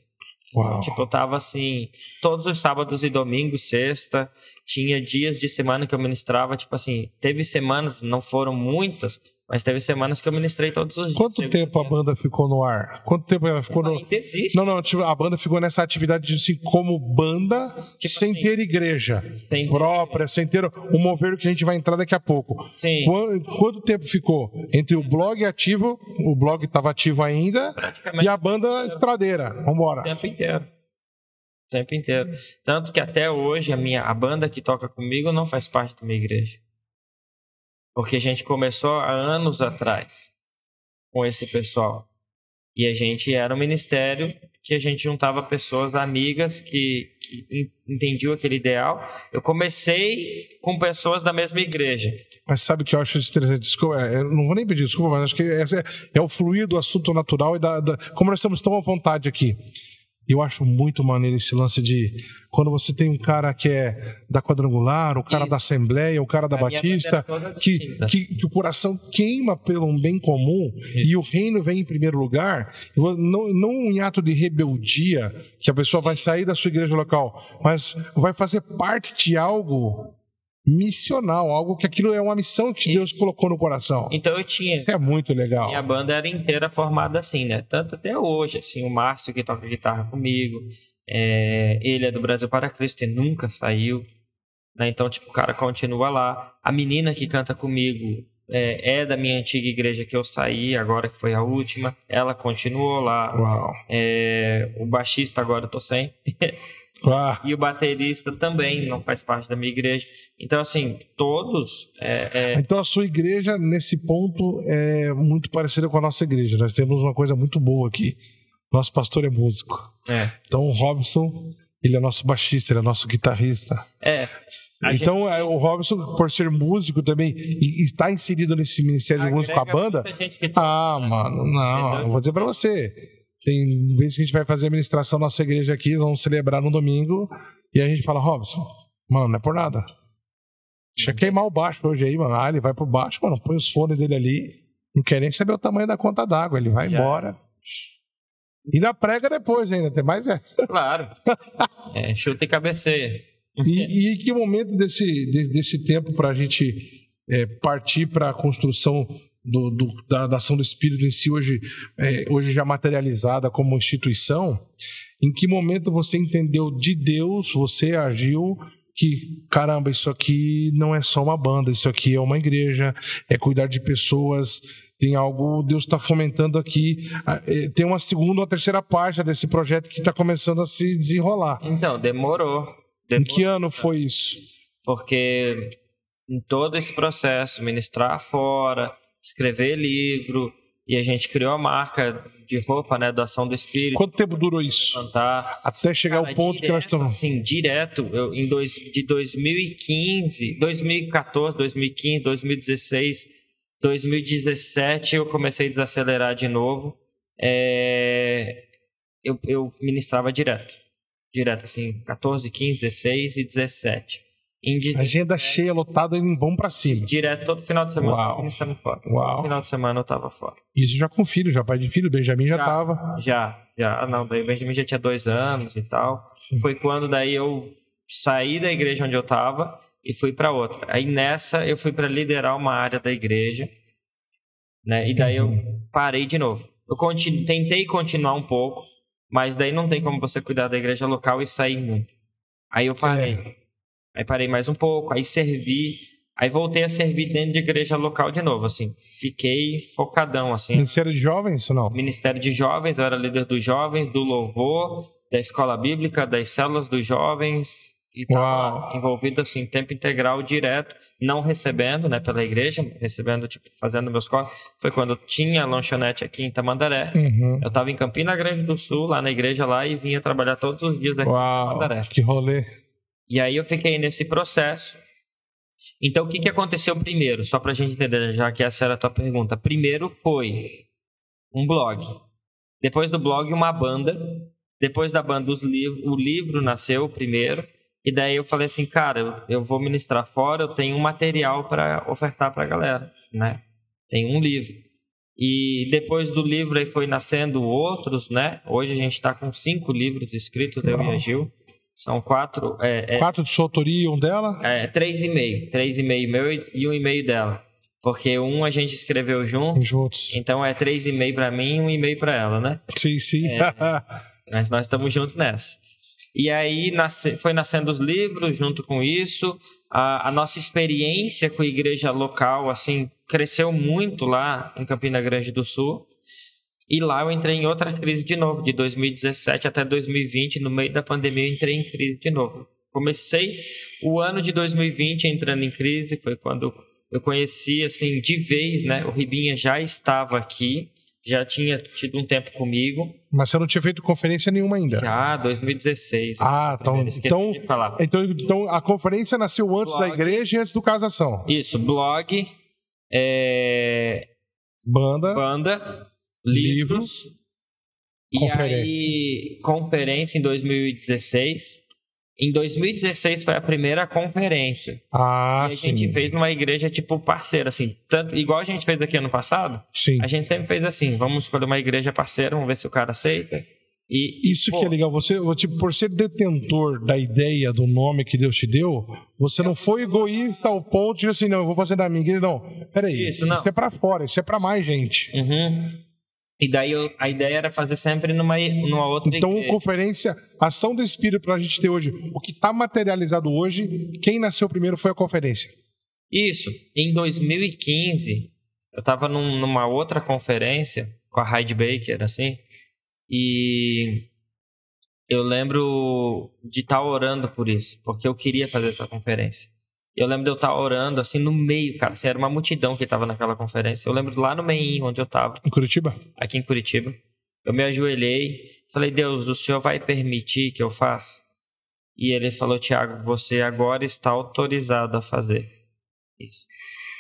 Uau. Tipo, eu tava assim, todos os sábados e domingos, sexta, tinha dias de semana que eu ministrava, tipo assim, teve semanas, não foram muitas, mas teve semanas que eu ministrei todos os dias. Quanto tempo a banda ficou no ar? Quanto tempo ela ficou no. Existe. Não, não, tipo, a banda ficou nessa atividade assim, como banda, tipo sem assim, ter igreja sem própria, sem ter o mover que a gente vai entrar daqui a pouco. Sim. Quanto, quanto tempo ficou entre o blog ativo, o blog estava ativo ainda, e a banda estradeira? Vambora. O tempo inteiro. O tempo inteiro. Tanto que até hoje a minha a banda que toca comigo não faz parte da minha igreja. Porque a gente começou há anos atrás com esse pessoal. E a gente era um ministério que a gente juntava pessoas amigas que, que entendiam aquele ideal. Eu comecei com pessoas da mesma igreja. Mas sabe o que eu acho interessante? Desculpa, é, eu não vou nem pedir desculpa, mas acho que é, é, o fluir do assunto natural e da, da, como nós estamos tão à vontade aqui. Eu acho muito maneiro esse lance de quando você tem um cara que é da quadrangular, o cara Isso. da Assembleia, o cara da a Batista, que, que, que, o coração queima pelo um bem comum Isso. e o reino vem em primeiro lugar, não, não um ato de rebeldia que a pessoa vai sair da sua igreja local, mas vai fazer parte de algo missional, algo que aquilo é uma missão que Deus colocou no coração. Então eu tinha. Isso é muito legal. Minha banda era inteira formada assim, né? Tanto até hoje, assim, o Márcio que toca guitarra comigo, é... ele é do Brasil para Cristo e nunca saiu, né? Então, tipo, o cara continua lá. A menina que canta comigo é, é, da minha antiga igreja que eu saí, agora que foi a última. Ela continuou lá. Uau. É... O baixista agora eu tô sem. Ah. E o baterista também não faz parte da minha igreja. Então, assim, todos. É, é... Então, a sua igreja, nesse ponto, é muito parecida com a nossa igreja. Nós temos uma coisa muito boa aqui. Nosso pastor é músico. É. Então, o Robson, ele é nosso baixista, ele é nosso guitarrista. É. então, gente... É, o Robson, por ser músico também, e está inserido nesse ministério de música com a banda. Ah, mano, não, eu vou dizer pra você. Tem vezes que a gente vai fazer a ministração na nossa igreja aqui, vamos celebrar no domingo, e a gente fala, Robson, mano, não é por nada. Deixa queimar o baixo hoje aí, mano. Ah, ele vai pro baixo, mano, põe os fones dele ali. Não quer nem saber o tamanho da conta d'água. Ele vai Já. embora. E na prega depois ainda, tem mais essa. Claro. é, chuta e cabeceia. E, e que momento desse, desse tempo para a gente é, partir para a construção do, do, da, da, ação do Espírito em si, hoje, é, hoje já materializada como instituição, em que momento você entendeu de Deus, você agiu que, caramba, isso aqui não é só uma banda, isso aqui é uma igreja, é cuidar de pessoas, tem algo, Deus está fomentando aqui. É, tem uma segunda ou terceira página desse projeto que está começando a se desenrolar. Então, demorou. demorou. Em que ano foi isso? Porque em todo esse processo, ministrar fora, escrever livro, e a gente criou a marca de roupa, né, doação do espírito. Quanto tempo durou isso? Até chegar Cara, ao ponto direto, que nós estamos. Sim, direto. Eu, em dois, de 2015, 2014, 2015, 2016, 2017 eu comecei a desacelerar de novo. É... Eu, eu ministrava direto. Direto, assim, 14, 15, 16 e 17. Agenda cheia, lotada e bom pra cima. Direto todo final de semana. Uau. Estando fora. Uau. Todo final de semana eu tava fora. Isso já com filho, já pai de filho. Benjamin já, já tava. Já, já. Ah, não, daí o Benjamin já tinha dois anos e tal. Foi quando daí eu saí da igreja onde eu tava e fui para outra. Aí nessa eu fui para liderar uma área da igreja, né? E daí eu parei de novo. Eu continu... tentei continuar um pouco, mas daí não tem como você cuidar da igreja local e sair muito. Aí eu parei. É. Aí parei mais um pouco, aí servi, aí voltei a servir dentro de igreja local de novo, assim. Fiquei focadão, assim. Ministério de Jovens, não? Ministério de Jovens, eu era líder dos jovens, do louvor, da escola bíblica, das células dos jovens, e estava envolvido assim tempo integral direto não recebendo né pela igreja recebendo tipo fazendo meus corres foi quando tinha lanchonete aqui em Tamandaré uhum. eu estava em Campina Grande do Sul lá na igreja lá e vinha trabalhar todos os dias aqui Uau, em Tamandaré que rolê e aí eu fiquei nesse processo. Então, o que, que aconteceu primeiro? Só para a gente entender, já que essa era a tua pergunta. Primeiro foi um blog. Depois do blog, uma banda. Depois da banda, o livro nasceu primeiro. E daí eu falei assim, cara, eu vou ministrar fora, eu tenho um material para ofertar para a galera, né? Tem um livro. E depois do livro aí foi nascendo outros, né? Hoje a gente está com cinco livros escritos, eu e a Gil. São quatro. É, é, quatro de sua autoria e um dela? É, três e meio. Três e meio meu e um e meio dela. Porque um a gente escreveu junto. Juntos. Então é três e meio para mim e um e meio para ela, né? Sim, sim. É, mas nós estamos juntos nessa. E aí nasce, foi nascendo os livros junto com isso. A, a, nossa experiência com a igreja local, assim, cresceu muito lá em Campina Grande do Sul. E lá eu entrei em outra crise de novo, de 2017 até 2020. No meio da pandemia, eu entrei em crise de novo. Comecei o ano de 2020 entrando em crise, foi quando eu conheci, assim, de vez, né? O Ribinha já estava aqui, já tinha tido um tempo comigo. Mas você não tinha feito conferência nenhuma ainda? Já, 2016. Ah, então, então, então, então a conferência nasceu antes blog, da igreja e antes do casação. Isso, blog, é... banda, banda livros, Conferência. E aí, conferência em 2016. Em 2016 foi a primeira conferência. Ah, e a sim. gente fez numa igreja tipo parceira, assim, tanto igual a gente fez aqui ano passado. Sim. A gente sempre fez assim, vamos escolher uma igreja parceira, vamos ver se o cara aceita. E, Isso pô, que é legal, você, tipo, por ser detentor da ideia do nome que Deus te deu, você não foi egoísta ao ponto de assim, não, eu vou fazer da minha igreja, não. Peraí, isso, não. isso é para fora, isso é para mais gente. Uhum. E daí eu, a ideia era fazer sempre numa, numa outra Então, igreja. conferência, ação do Espírito para a gente ter hoje. O que está materializado hoje, quem nasceu primeiro foi a conferência. Isso. Em 2015, eu estava num, numa outra conferência com a Hyde Baker, assim, e eu lembro de estar tá orando por isso, porque eu queria fazer essa conferência. Eu lembro de eu estar orando, assim, no meio, cara. Assim, era uma multidão que estava naquela conferência. Eu lembro lá no meio, onde eu estava. Em Curitiba? Aqui em Curitiba. Eu me ajoelhei, falei, Deus, o Senhor vai permitir que eu faça? E ele falou, Tiago, você agora está autorizado a fazer isso.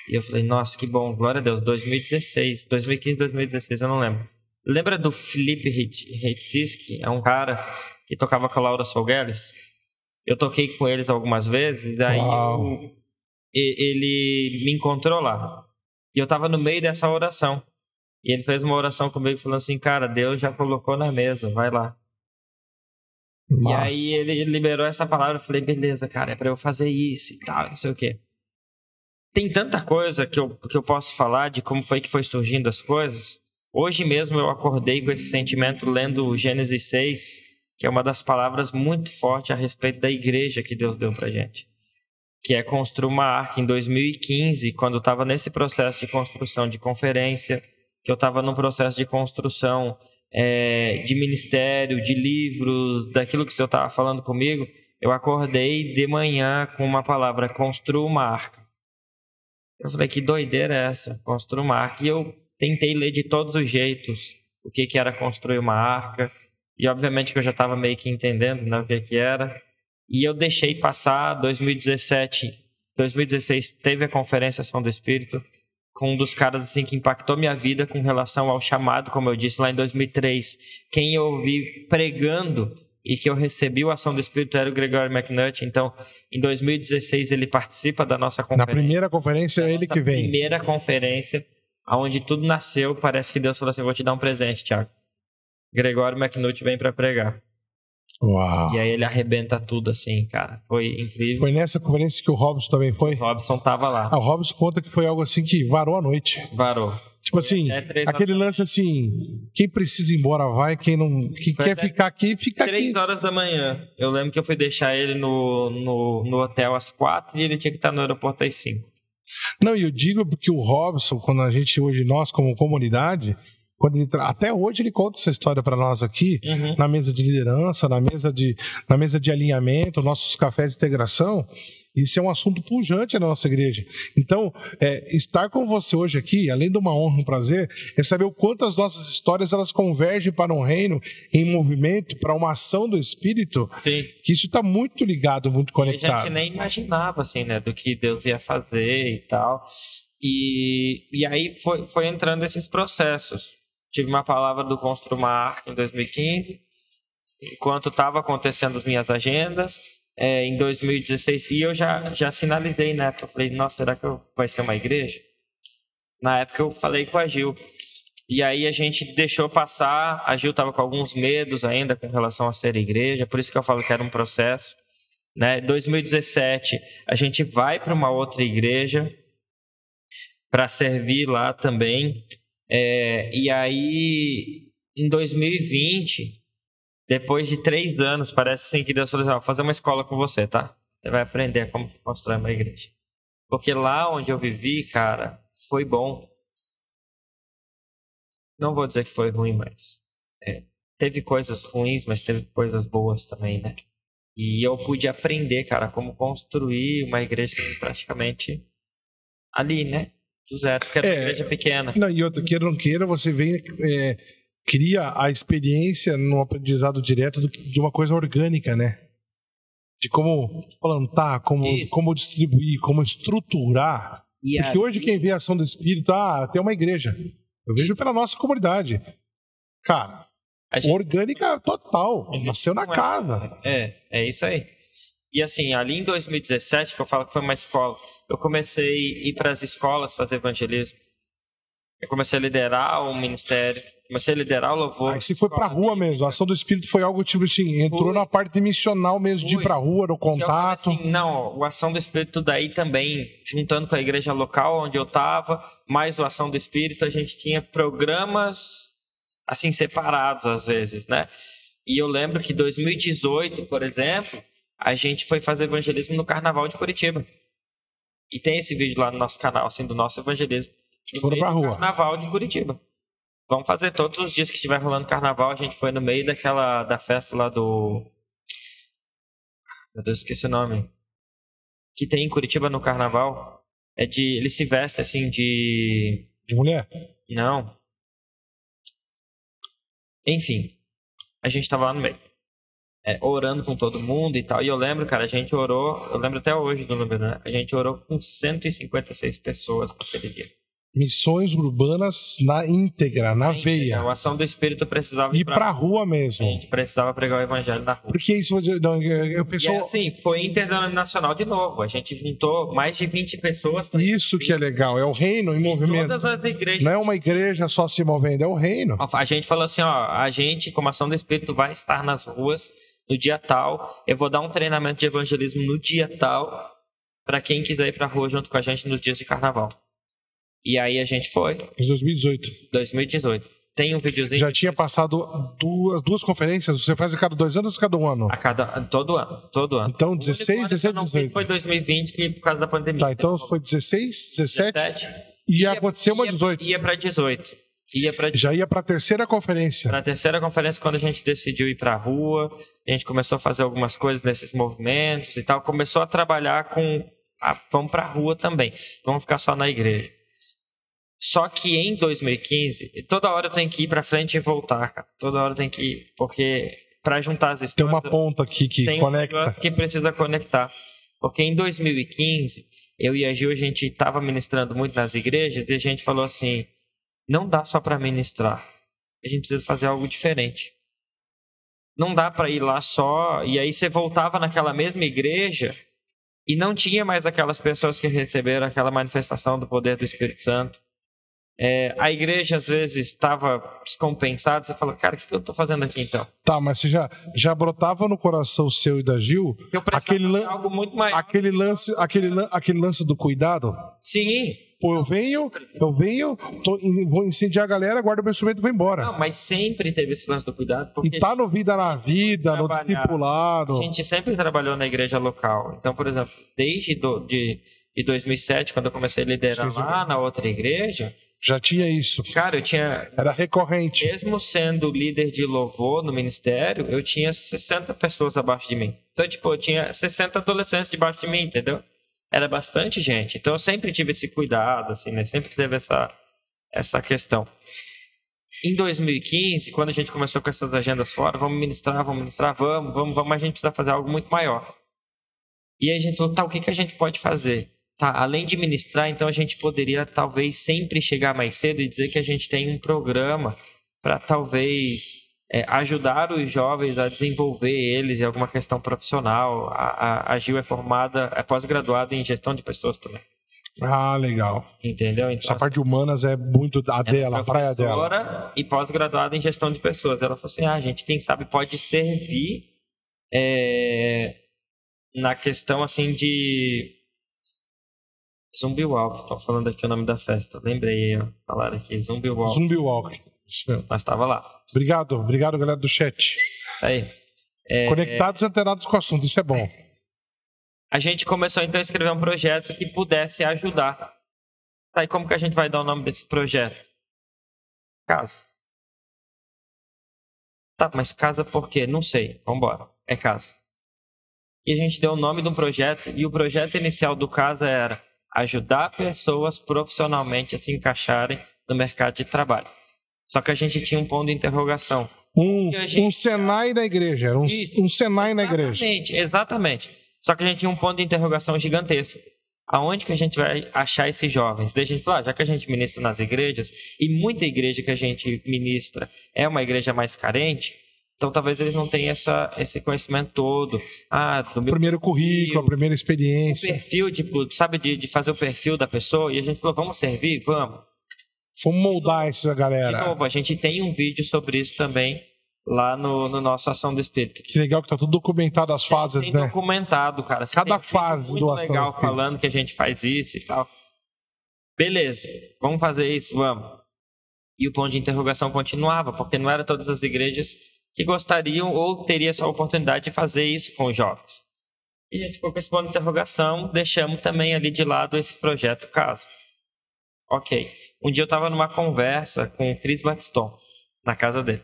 E eu falei, nossa, que bom, glória a Deus. 2016, 2015, 2016, eu não lembro. Lembra do Felipe Hitziski? É um cara que tocava com a Laura Solgueles? Eu toquei com eles algumas vezes, e daí eu, ele me encontrou lá. E eu estava no meio dessa oração. E ele fez uma oração comigo falando assim: Cara, Deus já colocou na mesa, vai lá. Nossa. E aí ele liberou essa palavra. Eu falei: Beleza, cara, é para eu fazer isso e tal, não sei o quê. Tem tanta coisa que eu, que eu posso falar de como foi que foi surgindo as coisas. Hoje mesmo eu acordei com esse sentimento lendo Gênesis 6, que é uma das palavras muito fortes a respeito da igreja que Deus deu pra gente. Que é construir uma arca em 2015, quando eu estava nesse processo de construção de conferência, que eu estava no processo de construção é, de ministério, de livro, daquilo que o senhor estava falando comigo, eu acordei de manhã com uma palavra, construa uma arca. Eu falei, que doideira é essa? Construir uma arca. E eu tentei ler de todos os jeitos o que, que era construir uma arca. E obviamente que eu já estava meio que entendendo né, o que, que era. E eu deixei passar 2017, 2016 teve a conferência Ação do Espírito com um dos caras assim que impactou minha vida com relação ao chamado, como eu disse lá em 2003. Quem eu ouvi pregando e que eu recebi o ação do Espírito era o Gregory McNutt. Então, em 2016 ele participa da nossa conferência. Na primeira conferência é ele que vem. Primeira conferência aonde tudo nasceu, parece que Deus falou assim: vou te dar um presente, Tiago. Gregório McNutt vem para pregar. Uau. E aí ele arrebenta tudo assim, cara. Foi incrível. Foi nessa conferência que o Robson também foi? O Robson tava lá. Ah, o Robson conta que foi algo assim que varou a noite. Varou. Tipo assim, aquele lance assim, quem precisa ir embora vai, quem não, quem foi quer ficar aqui, fica três aqui. Três horas da manhã. Eu lembro que eu fui deixar ele no, no, no hotel às quatro e ele tinha que estar no aeroporto às cinco. Não, e eu digo porque o Robson, quando a gente hoje, nós como comunidade, quando ele tra... até hoje ele conta essa história para nós aqui, uhum. na mesa de liderança, na mesa de, na mesa de alinhamento, nossos cafés de integração. Isso é um assunto pujante na nossa igreja. Então, é, estar com você hoje aqui, além de uma honra e um prazer, é saber o quanto as nossas histórias elas convergem para um reino em movimento, para uma ação do Espírito. Sim. Que isso está muito ligado, muito conectado. A gente nem imaginava, assim, né, do que Deus ia fazer e tal. E, e aí foi, foi entrando esses processos. Tive uma palavra do Construir uma Arca em 2015, enquanto estava acontecendo as minhas agendas é, em 2016 e eu já, já sinalizei na época. Eu falei, nossa, será que vai ser uma igreja? Na época eu falei com a Gil. E aí a gente deixou passar. A Gil estava com alguns medos ainda com relação a ser igreja, por isso que eu falo que era um processo. Né? 2017 a gente vai para uma outra igreja para servir lá também. É, e aí em 2020 depois de três anos, parece assim que Deus falou assim: vou fazer uma escola com você, tá? Você vai aprender como constrói uma igreja. Porque lá onde eu vivi, cara, foi bom. Não vou dizer que foi ruim, mas é, teve coisas ruins, mas teve coisas boas também, né? E eu pude aprender, cara, como construir uma igreja praticamente ali, né? Do zero, porque era é, igreja pequena. Não, e outra, queira ou não queira, você vem é, cria a experiência no aprendizado direto de uma coisa orgânica, né? De como plantar, como, como distribuir, como estruturar. E Porque hoje quem vê a ação do Espírito, ah, tem uma igreja. Eu vejo pela nossa comunidade. Cara, Gente... Orgânica total. Nasceu na casa. É, é isso aí. E assim, ali em 2017, que eu falo que foi uma escola, eu comecei a ir para as escolas fazer evangelismo. Eu comecei a liderar o ministério, comecei a liderar o louvor. Aí você foi pra rua mesmo, a ação do Espírito foi algo tipo assim, entrou Fui. na parte missional mesmo, Fui. de ir pra rua, no contato. assim, não, o ação do Espírito daí também, juntando com a igreja local onde eu tava, mais o ação do Espírito, a gente tinha programas assim separados às vezes, né? E eu lembro que 2018, por exemplo, a gente foi fazer evangelismo no Carnaval de Curitiba. E tem esse vídeo lá no nosso canal, assim, do nosso evangelismo. Foram pra rua. Carnaval de Curitiba. Vamos fazer todos os dias que estiver rolando carnaval. A gente foi no meio daquela da festa lá do. Meu Deus, esqueci o nome. Que tem em Curitiba no carnaval. É de. Ele se veste assim de. De mulher? Não. Enfim. A gente tava lá no meio. É, orando com todo mundo e tal. E eu lembro, cara, a gente orou. Eu lembro até hoje do número, né? A gente orou com 156 pessoas naquele dia. Missões urbanas na íntegra, na veia. A ação do Espírito precisava ir para a rua mesmo. A gente precisava pregar o evangelho na rua. Porque isso, não, eu pessoal... E assim, foi interdenominacional de novo. A gente juntou mais de 20 pessoas. Isso que é legal, é o reino em movimento. Todas as igrejas. Não é uma igreja só se movendo, é o reino. A gente falou assim, ó, a gente, como ação do Espírito, vai estar nas ruas no dia tal. Eu vou dar um treinamento de evangelismo no dia tal para quem quiser ir para a rua junto com a gente nos dias de carnaval. E aí a gente foi. Em 2018. 2018. Tem um videozinho. Já tinha passado duas, duas conferências? Você faz a cada dois anos ou cada um ano? A cada. Todo ano. Todo ano. Então, 16, 17, 18. Foi 2020 que, por causa da pandemia. Tá, então foi 16, 17. 17. E ia, aconteceu uma 18. Ia para 18. Ia pra... Já ia para a terceira conferência. Para a terceira conferência, quando a gente decidiu ir para a rua, a gente começou a fazer algumas coisas nesses movimentos e tal. Começou a trabalhar com. Ah, vamos para a rua também. Vamos ficar só na igreja. Só que em 2015, toda hora eu tenho que ir para frente e voltar, cara. Toda hora eu tenho que ir, porque para juntar as histórias. Tem uma ponta aqui que tem conecta. Um que precisa conectar. Porque em 2015, eu e a Gil, a gente estava ministrando muito nas igrejas e a gente falou assim: não dá só para ministrar. A gente precisa fazer algo diferente. Não dá para ir lá só e aí você voltava naquela mesma igreja e não tinha mais aquelas pessoas que receberam aquela manifestação do poder do Espírito Santo é, a igreja às vezes estava descompensada, você fala, cara, o que eu estou fazendo aqui então? Tá, mas você já, já brotava no coração seu e da Gil aquele, lan algo muito maior. aquele lance, aquele, aquele lance do cuidado? Sim. Pô, eu venho, eu venho, tô, vou incendiar a galera, guardo o meu instrumento e vou embora. Não, mas sempre teve esse lance do cuidado. e tá no Vida na Vida, no discipulado. A gente sempre trabalhou na igreja local. Então, por exemplo, desde do, de, de 2007, quando eu comecei a liderar Sim, lá na outra igreja, já tinha isso. Cara, eu tinha. Era recorrente. Mesmo sendo líder de louvor no ministério, eu tinha 60 pessoas abaixo de mim. Então, tipo, eu tinha 60 adolescentes debaixo de mim, entendeu? Era bastante gente. Então, eu sempre tive esse cuidado, assim, né? Sempre teve essa, essa questão. Em 2015, quando a gente começou com essas agendas fora, vamos ministrar, vamos ministrar, vamos, vamos, vamos, mas a gente precisa fazer algo muito maior. E aí a gente falou, tá, o que, que a gente pode fazer? Tá, além de ministrar, então a gente poderia talvez sempre chegar mais cedo e dizer que a gente tem um programa para talvez é, ajudar os jovens a desenvolver eles em alguma questão profissional. A, a, a Gil é formada, é pós-graduada em gestão de pessoas também. Ah, legal. Entendeu? Então, Essa parte de humanas é muito a é dela, a praia dela. E pós-graduada em gestão de pessoas. Ela falou assim: ah, gente, quem sabe, pode servir é, na questão assim de Zumbi Walk, estão falando aqui o nome da festa. Lembrei, ó, falaram aqui, Zumbi Walk. Zumbi Walk. Nós estava lá. Obrigado, obrigado galera do chat. Isso aí. É, Conectados e antenados com o assunto, isso é bom. A gente começou então a escrever um projeto que pudesse ajudar. Tá, e como que a gente vai dar o nome desse projeto? Casa. Tá, mas casa por quê? Não sei. Vambora. É casa. E a gente deu o nome de um projeto, e o projeto inicial do Casa era ajudar pessoas profissionalmente a se encaixarem no mercado de trabalho. Só que a gente tinha um ponto de interrogação. Um, gente... um Senai da igreja, era um, um Senai na igreja. Exatamente, exatamente. Só que a gente tinha um ponto de interrogação gigantesco. aonde que a gente vai achar esses jovens? Daí a gente falou, ah, já que a gente ministra nas igrejas, e muita igreja que a gente ministra é uma igreja mais carente, então talvez eles não tenham essa, esse conhecimento todo. Ah, do meu primeiro currículo, a primeira experiência. O perfil, tipo, sabe, de, de fazer o perfil da pessoa, e a gente falou, vamos servir? Vamos. Vamos moldar essa galera. De novo, a gente tem um vídeo sobre isso também lá no, no nosso Ação do Espírito. Que legal que tá tudo documentado as fases, tem né? documentado, cara. Você Cada fase do Ação legal falando que a gente faz isso e tal. Beleza, vamos fazer isso, vamos. E o ponto de interrogação continuava, porque não eram todas as igrejas que gostariam ou teriam essa oportunidade de fazer isso com os jovens. E a gente ficou com esse ponto de interrogação, deixamos também ali de lado esse projeto Casa. Ok. Um dia eu estava numa conversa com o Chris Batiston, na casa dele.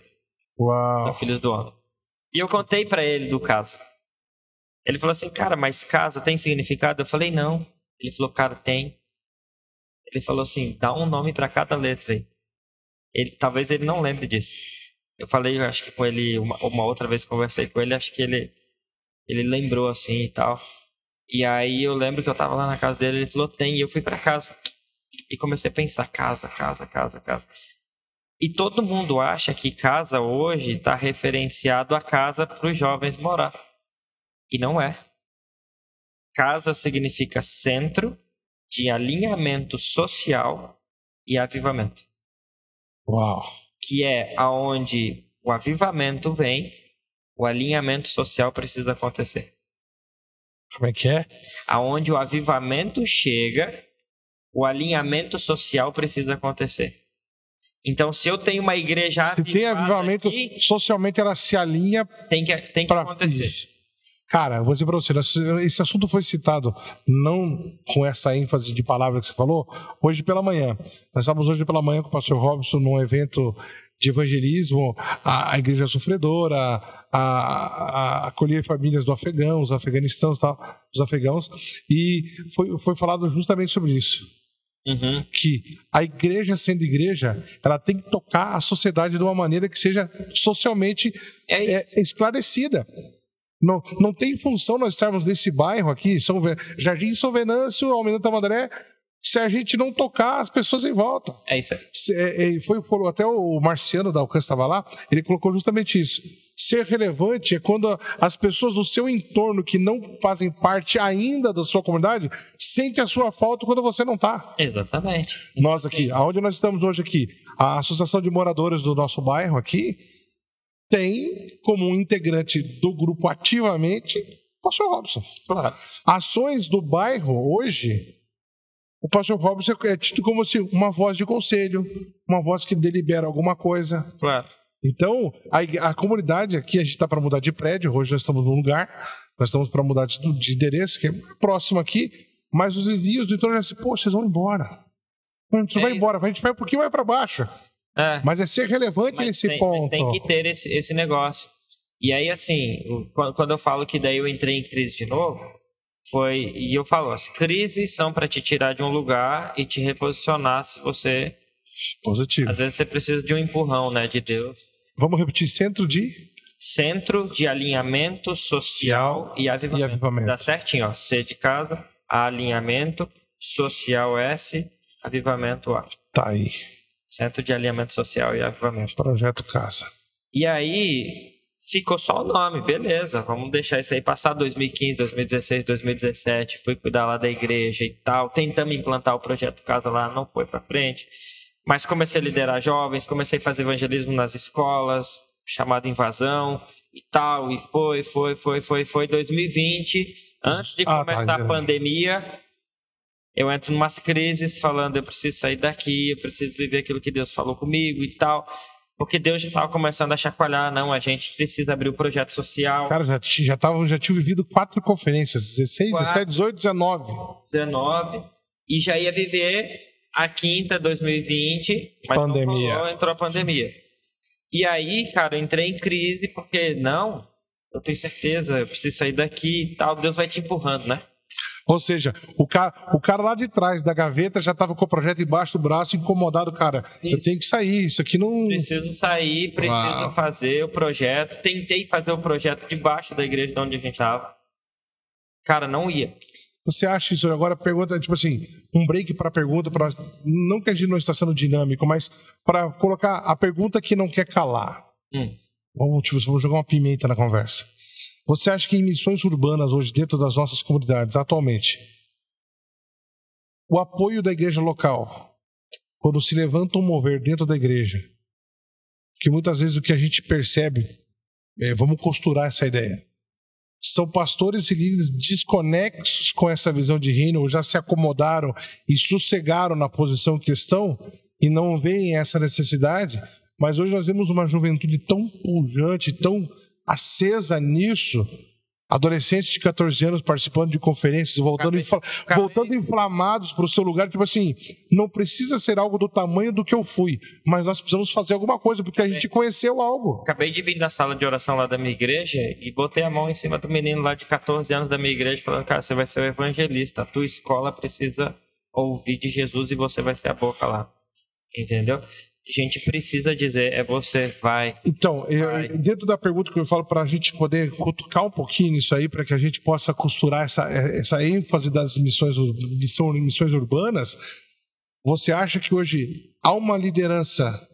Uau. Filhos do Homem. E eu contei para ele do caso. Ele falou assim, cara, mas casa tem significado? Eu falei, não. Ele falou, cara, tem. Ele falou assim, dá um nome para cada letra aí. Ele, talvez ele não lembre disso. Eu falei, acho que com ele, uma, uma outra vez conversei com ele, acho que ele, ele lembrou assim e tal. E aí eu lembro que eu tava lá na casa dele, ele falou, tem, e eu fui para casa. E comecei a pensar, casa, casa, casa, casa. E todo mundo acha que casa hoje está referenciado a casa para os jovens morar. E não é. Casa significa centro de alinhamento social e avivamento. Uau! Que é aonde o avivamento vem, o alinhamento social precisa acontecer. Como é que é? Aonde o avivamento chega, o alinhamento social precisa acontecer. Então, se eu tenho uma igreja se tem avivamento, aqui, socialmente ela se alinha. Tem que, tem que acontecer. Isso. Cara, vou dizer para você, esse assunto foi citado não com essa ênfase de palavra que você falou, hoje pela manhã. Nós estávamos hoje pela manhã com o pastor Robson num evento de evangelismo, a, a igreja sofredora, a, a, acolher famílias do Afegão, os afeganistãos, tal, os afegãos, e foi, foi falado justamente sobre isso Uhum. Que a igreja, sendo igreja, ela tem que tocar a sociedade de uma maneira que seja socialmente é é, esclarecida. Não, não tem função nós estarmos nesse bairro aqui, São, Jardim São Venâncio, Almirante André, se a gente não tocar as pessoas em volta. É isso aí. É, é, foi, foi, até o Marciano da Alcance estava lá, ele colocou justamente isso. Ser relevante é quando as pessoas do seu entorno que não fazem parte ainda da sua comunidade sentem a sua falta quando você não está. Exatamente. Nós aqui, aonde nós estamos hoje aqui, a Associação de Moradores do nosso bairro aqui tem como um integrante do grupo ativamente o pastor Robson. Claro. Ações do bairro hoje o pastor Robson é tido como assim, uma voz de conselho, uma voz que delibera alguma coisa. Claro. Então, a, a comunidade aqui, a gente está para mudar de prédio, hoje nós estamos num lugar, nós estamos para mudar de, de, endereço, que é próximo aqui, mas os vizinhos do entorno já assim, pô, vocês vão embora. A gente é vai isso. embora, a gente vai um pouquinho mais para baixo. É. Mas é ser relevante mas nesse tem, ponto. tem que ter esse, esse negócio. E aí, assim, quando eu falo que daí eu entrei em crise de novo, foi e eu falo, as crises são para te tirar de um lugar e te reposicionar se você positivo. Às vezes você precisa de um empurrão, né, de Deus. Vamos repetir centro de centro de alinhamento social e avivamento. e avivamento. Dá certinho, ó. C de casa, alinhamento, social S, avivamento A. Tá aí. Centro de alinhamento social e avivamento. Projeto Casa. E aí, ficou só o nome, beleza, vamos deixar isso aí passar 2015, 2016, 2017, fui cuidar lá da igreja e tal, tentamos implantar o projeto Casa lá, não foi para frente, mas comecei a liderar jovens, comecei a fazer evangelismo nas escolas, chamado Invasão e tal, e foi, foi, foi, foi, foi 2020, antes de ah, começar tá, a pandemia, eu entro em umas crises falando, eu preciso sair daqui, eu preciso viver aquilo que Deus falou comigo e tal. Porque Deus já estava começando a chacoalhar, não, a gente precisa abrir o projeto social. Cara, já, já, tava, já tinha vivido quatro conferências, 16, quatro, 17, 18, 19. 19. E já ia viver a quinta 2020, mas pandemia. Rolou, entrou a pandemia. E aí, cara, eu entrei em crise porque, não, eu tenho certeza, eu preciso sair daqui e tal, Deus vai te empurrando, né? Ou seja, o cara, o cara lá de trás da gaveta já estava com o projeto embaixo do braço, incomodado, cara. Isso. Eu tenho que sair, isso aqui não. Preciso sair, preciso Uau. fazer o projeto. Tentei fazer o projeto debaixo da igreja de onde a gente estava. Cara, não ia. Você acha isso? Agora pergunta, tipo assim, um break para a pergunta, pra, não que a gente não está sendo dinâmico, mas para colocar a pergunta que não quer calar. Hum. Vamos, tipo, vamos jogar uma pimenta na conversa. Você acha que em missões urbanas hoje, dentro das nossas comunidades, atualmente, o apoio da igreja local, quando se levanta um mover dentro da igreja, que muitas vezes o que a gente percebe, é, vamos costurar essa ideia, são pastores e líderes desconexos com essa visão de reino, ou já se acomodaram e sossegaram na posição que estão e não veem essa necessidade, mas hoje nós vemos uma juventude tão pujante, tão acesa nisso, adolescentes de 14 anos participando de conferências, voltando, infla... voltando inflamados para o seu lugar, tipo assim, não precisa ser algo do tamanho do que eu fui, mas nós precisamos fazer alguma coisa, porque a gente conheceu algo. Acabei de vir da sala de oração lá da minha igreja e botei a mão em cima do menino lá de 14 anos da minha igreja, falando, cara, você vai ser o evangelista, a tua escola precisa ouvir de Jesus e você vai ser a boca lá. Entendeu? A gente precisa dizer é você vai. Então, vai. Eu, dentro da pergunta que eu falo para a gente poder cutucar um pouquinho nisso aí, para que a gente possa costurar essa, essa ênfase das missões, missão, missões urbanas, você acha que hoje há uma liderança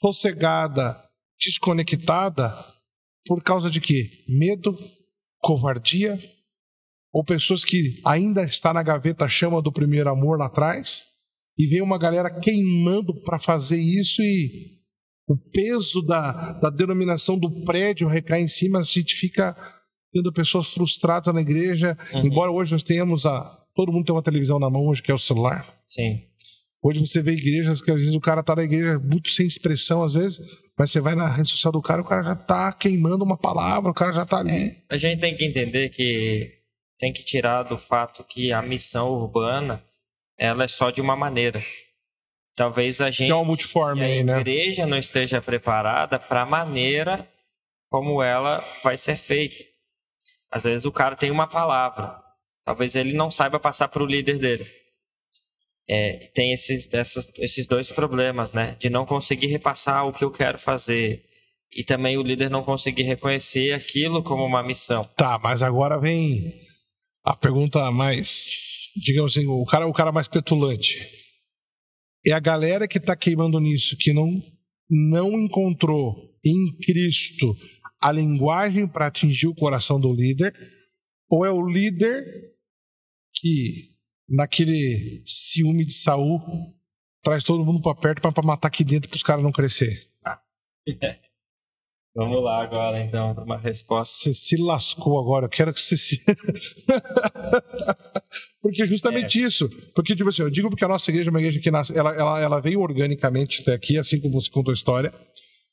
sossegada, desconectada, por causa de quê? Medo, covardia, ou pessoas que ainda está na gaveta chama do primeiro amor lá atrás? E vem uma galera queimando para fazer isso e o peso da, da denominação do prédio recai em cima, a gente fica tendo pessoas frustradas na igreja, uhum. embora hoje nós tenhamos a todo mundo tem uma televisão na mão hoje que é o celular. Sim. Hoje você vê igrejas que às vezes o cara tá na igreja muito sem expressão às vezes, mas você vai na rede social do cara, o cara já tá queimando uma palavra, o cara já tá ali. É, a gente tem que entender que tem que tirar do fato que a missão urbana ela é só de uma maneira. Talvez a gente, é uma multiforme aí, né? a igreja não esteja preparada para a maneira como ela vai ser feita. Às vezes o cara tem uma palavra, talvez ele não saiba passar para o líder dele. É, tem esses, essas, esses dois problemas, né? De não conseguir repassar o que eu quero fazer e também o líder não conseguir reconhecer aquilo como uma missão. Tá, mas agora vem a pergunta mais digamos assim, o cara, o cara mais petulante. É a galera que está queimando nisso, que não, não encontrou em Cristo a linguagem para atingir o coração do líder, ou é o líder que, naquele ciúme de Saul, traz todo mundo para perto para matar aqui dentro para os caras não crescer? Vamos lá agora, então, para uma resposta. Você se lascou agora, eu quero que você se. Porque justamente é. isso. Porque, tipo assim, eu digo porque a nossa igreja é uma igreja que nasce, ela, ela, ela veio organicamente até aqui, assim como você contou a história.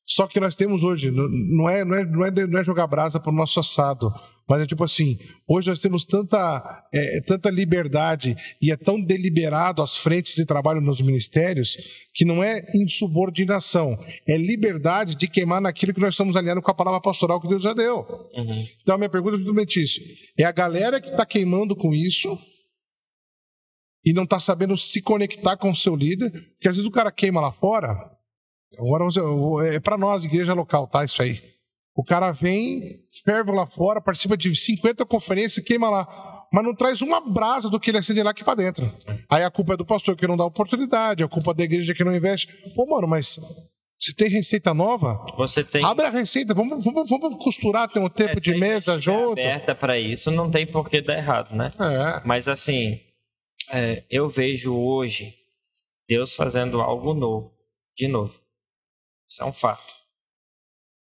Só que nós temos hoje, não é, não é, não é, não é jogar brasa para o nosso assado, mas é tipo assim: hoje nós temos tanta, é, tanta liberdade e é tão deliberado as frentes de trabalho nos ministérios que não é insubordinação, é liberdade de queimar naquilo que nós estamos alinhando com a palavra pastoral que Deus já deu. Uhum. Então a minha pergunta é justamente isso: é a galera que está queimando com isso e não está sabendo se conectar com o seu líder, porque às vezes o cara queima lá fora. Agora é para nós, igreja local, tá? Isso aí. O cara vem, ferve lá fora, participa de 50 conferências, queima lá. Mas não traz uma brasa do que ele acende lá aqui para dentro. Aí a culpa é do pastor que não dá oportunidade, a culpa é da igreja que não investe. Pô, mano, mas se tem receita nova, você tem. Abre a receita, vamos, vamos, vamos costurar, ter um tempo é, de mesa junto. aberta para isso, não tem por que dar errado, né? É. Mas assim, é, eu vejo hoje Deus fazendo algo novo, de novo. Isso é um fato.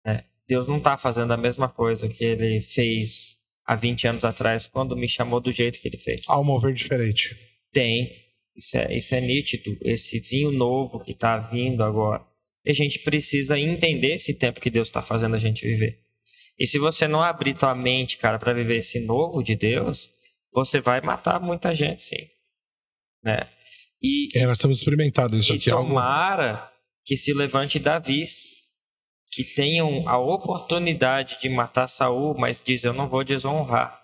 É, Deus não está fazendo a mesma coisa que ele fez há 20 anos atrás, quando me chamou do jeito que ele fez. Há um mover diferente. Tem. Isso é, isso é nítido. Esse vinho novo que está vindo agora. E a gente precisa entender esse tempo que Deus está fazendo a gente viver. E se você não abrir tua mente, cara, para viver esse novo de Deus, você vai matar muita gente, sim. Né? E, é, nós estamos experimentando isso aqui. Tomara algo... que se levante Davis, que tenham a oportunidade de matar Saul, mas diz: Eu não vou desonrar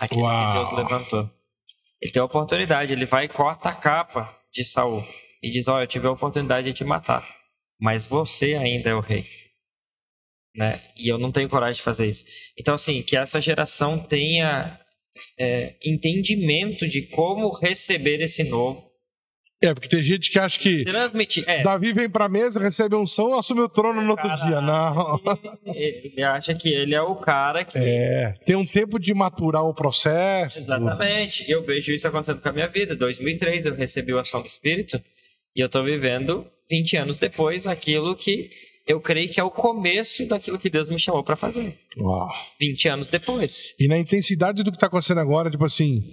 aquele Uau. que Deus levantou. Ele tem a oportunidade, ele vai e corta a capa de Saul e diz: Olha, eu tive a oportunidade de te matar, mas você ainda é o rei. Né? E eu não tenho coragem de fazer isso. Então, assim, que essa geração tenha é, entendimento de como receber esse novo. É, porque tem gente que acha que Transmitir, é. Davi vem pra mesa, recebe um som, assume o trono no outro dia. Não. Ele, ele, acha que ele é o cara que. É, tem um tempo de maturar o processo. Exatamente. Eu vejo isso acontecendo com a minha vida. Em 2003 eu recebi o ação do Espírito e eu tô vivendo 20 anos depois aquilo que eu creio que é o começo daquilo que Deus me chamou para fazer. Uau. 20 anos depois. E na intensidade do que está acontecendo agora, tipo assim,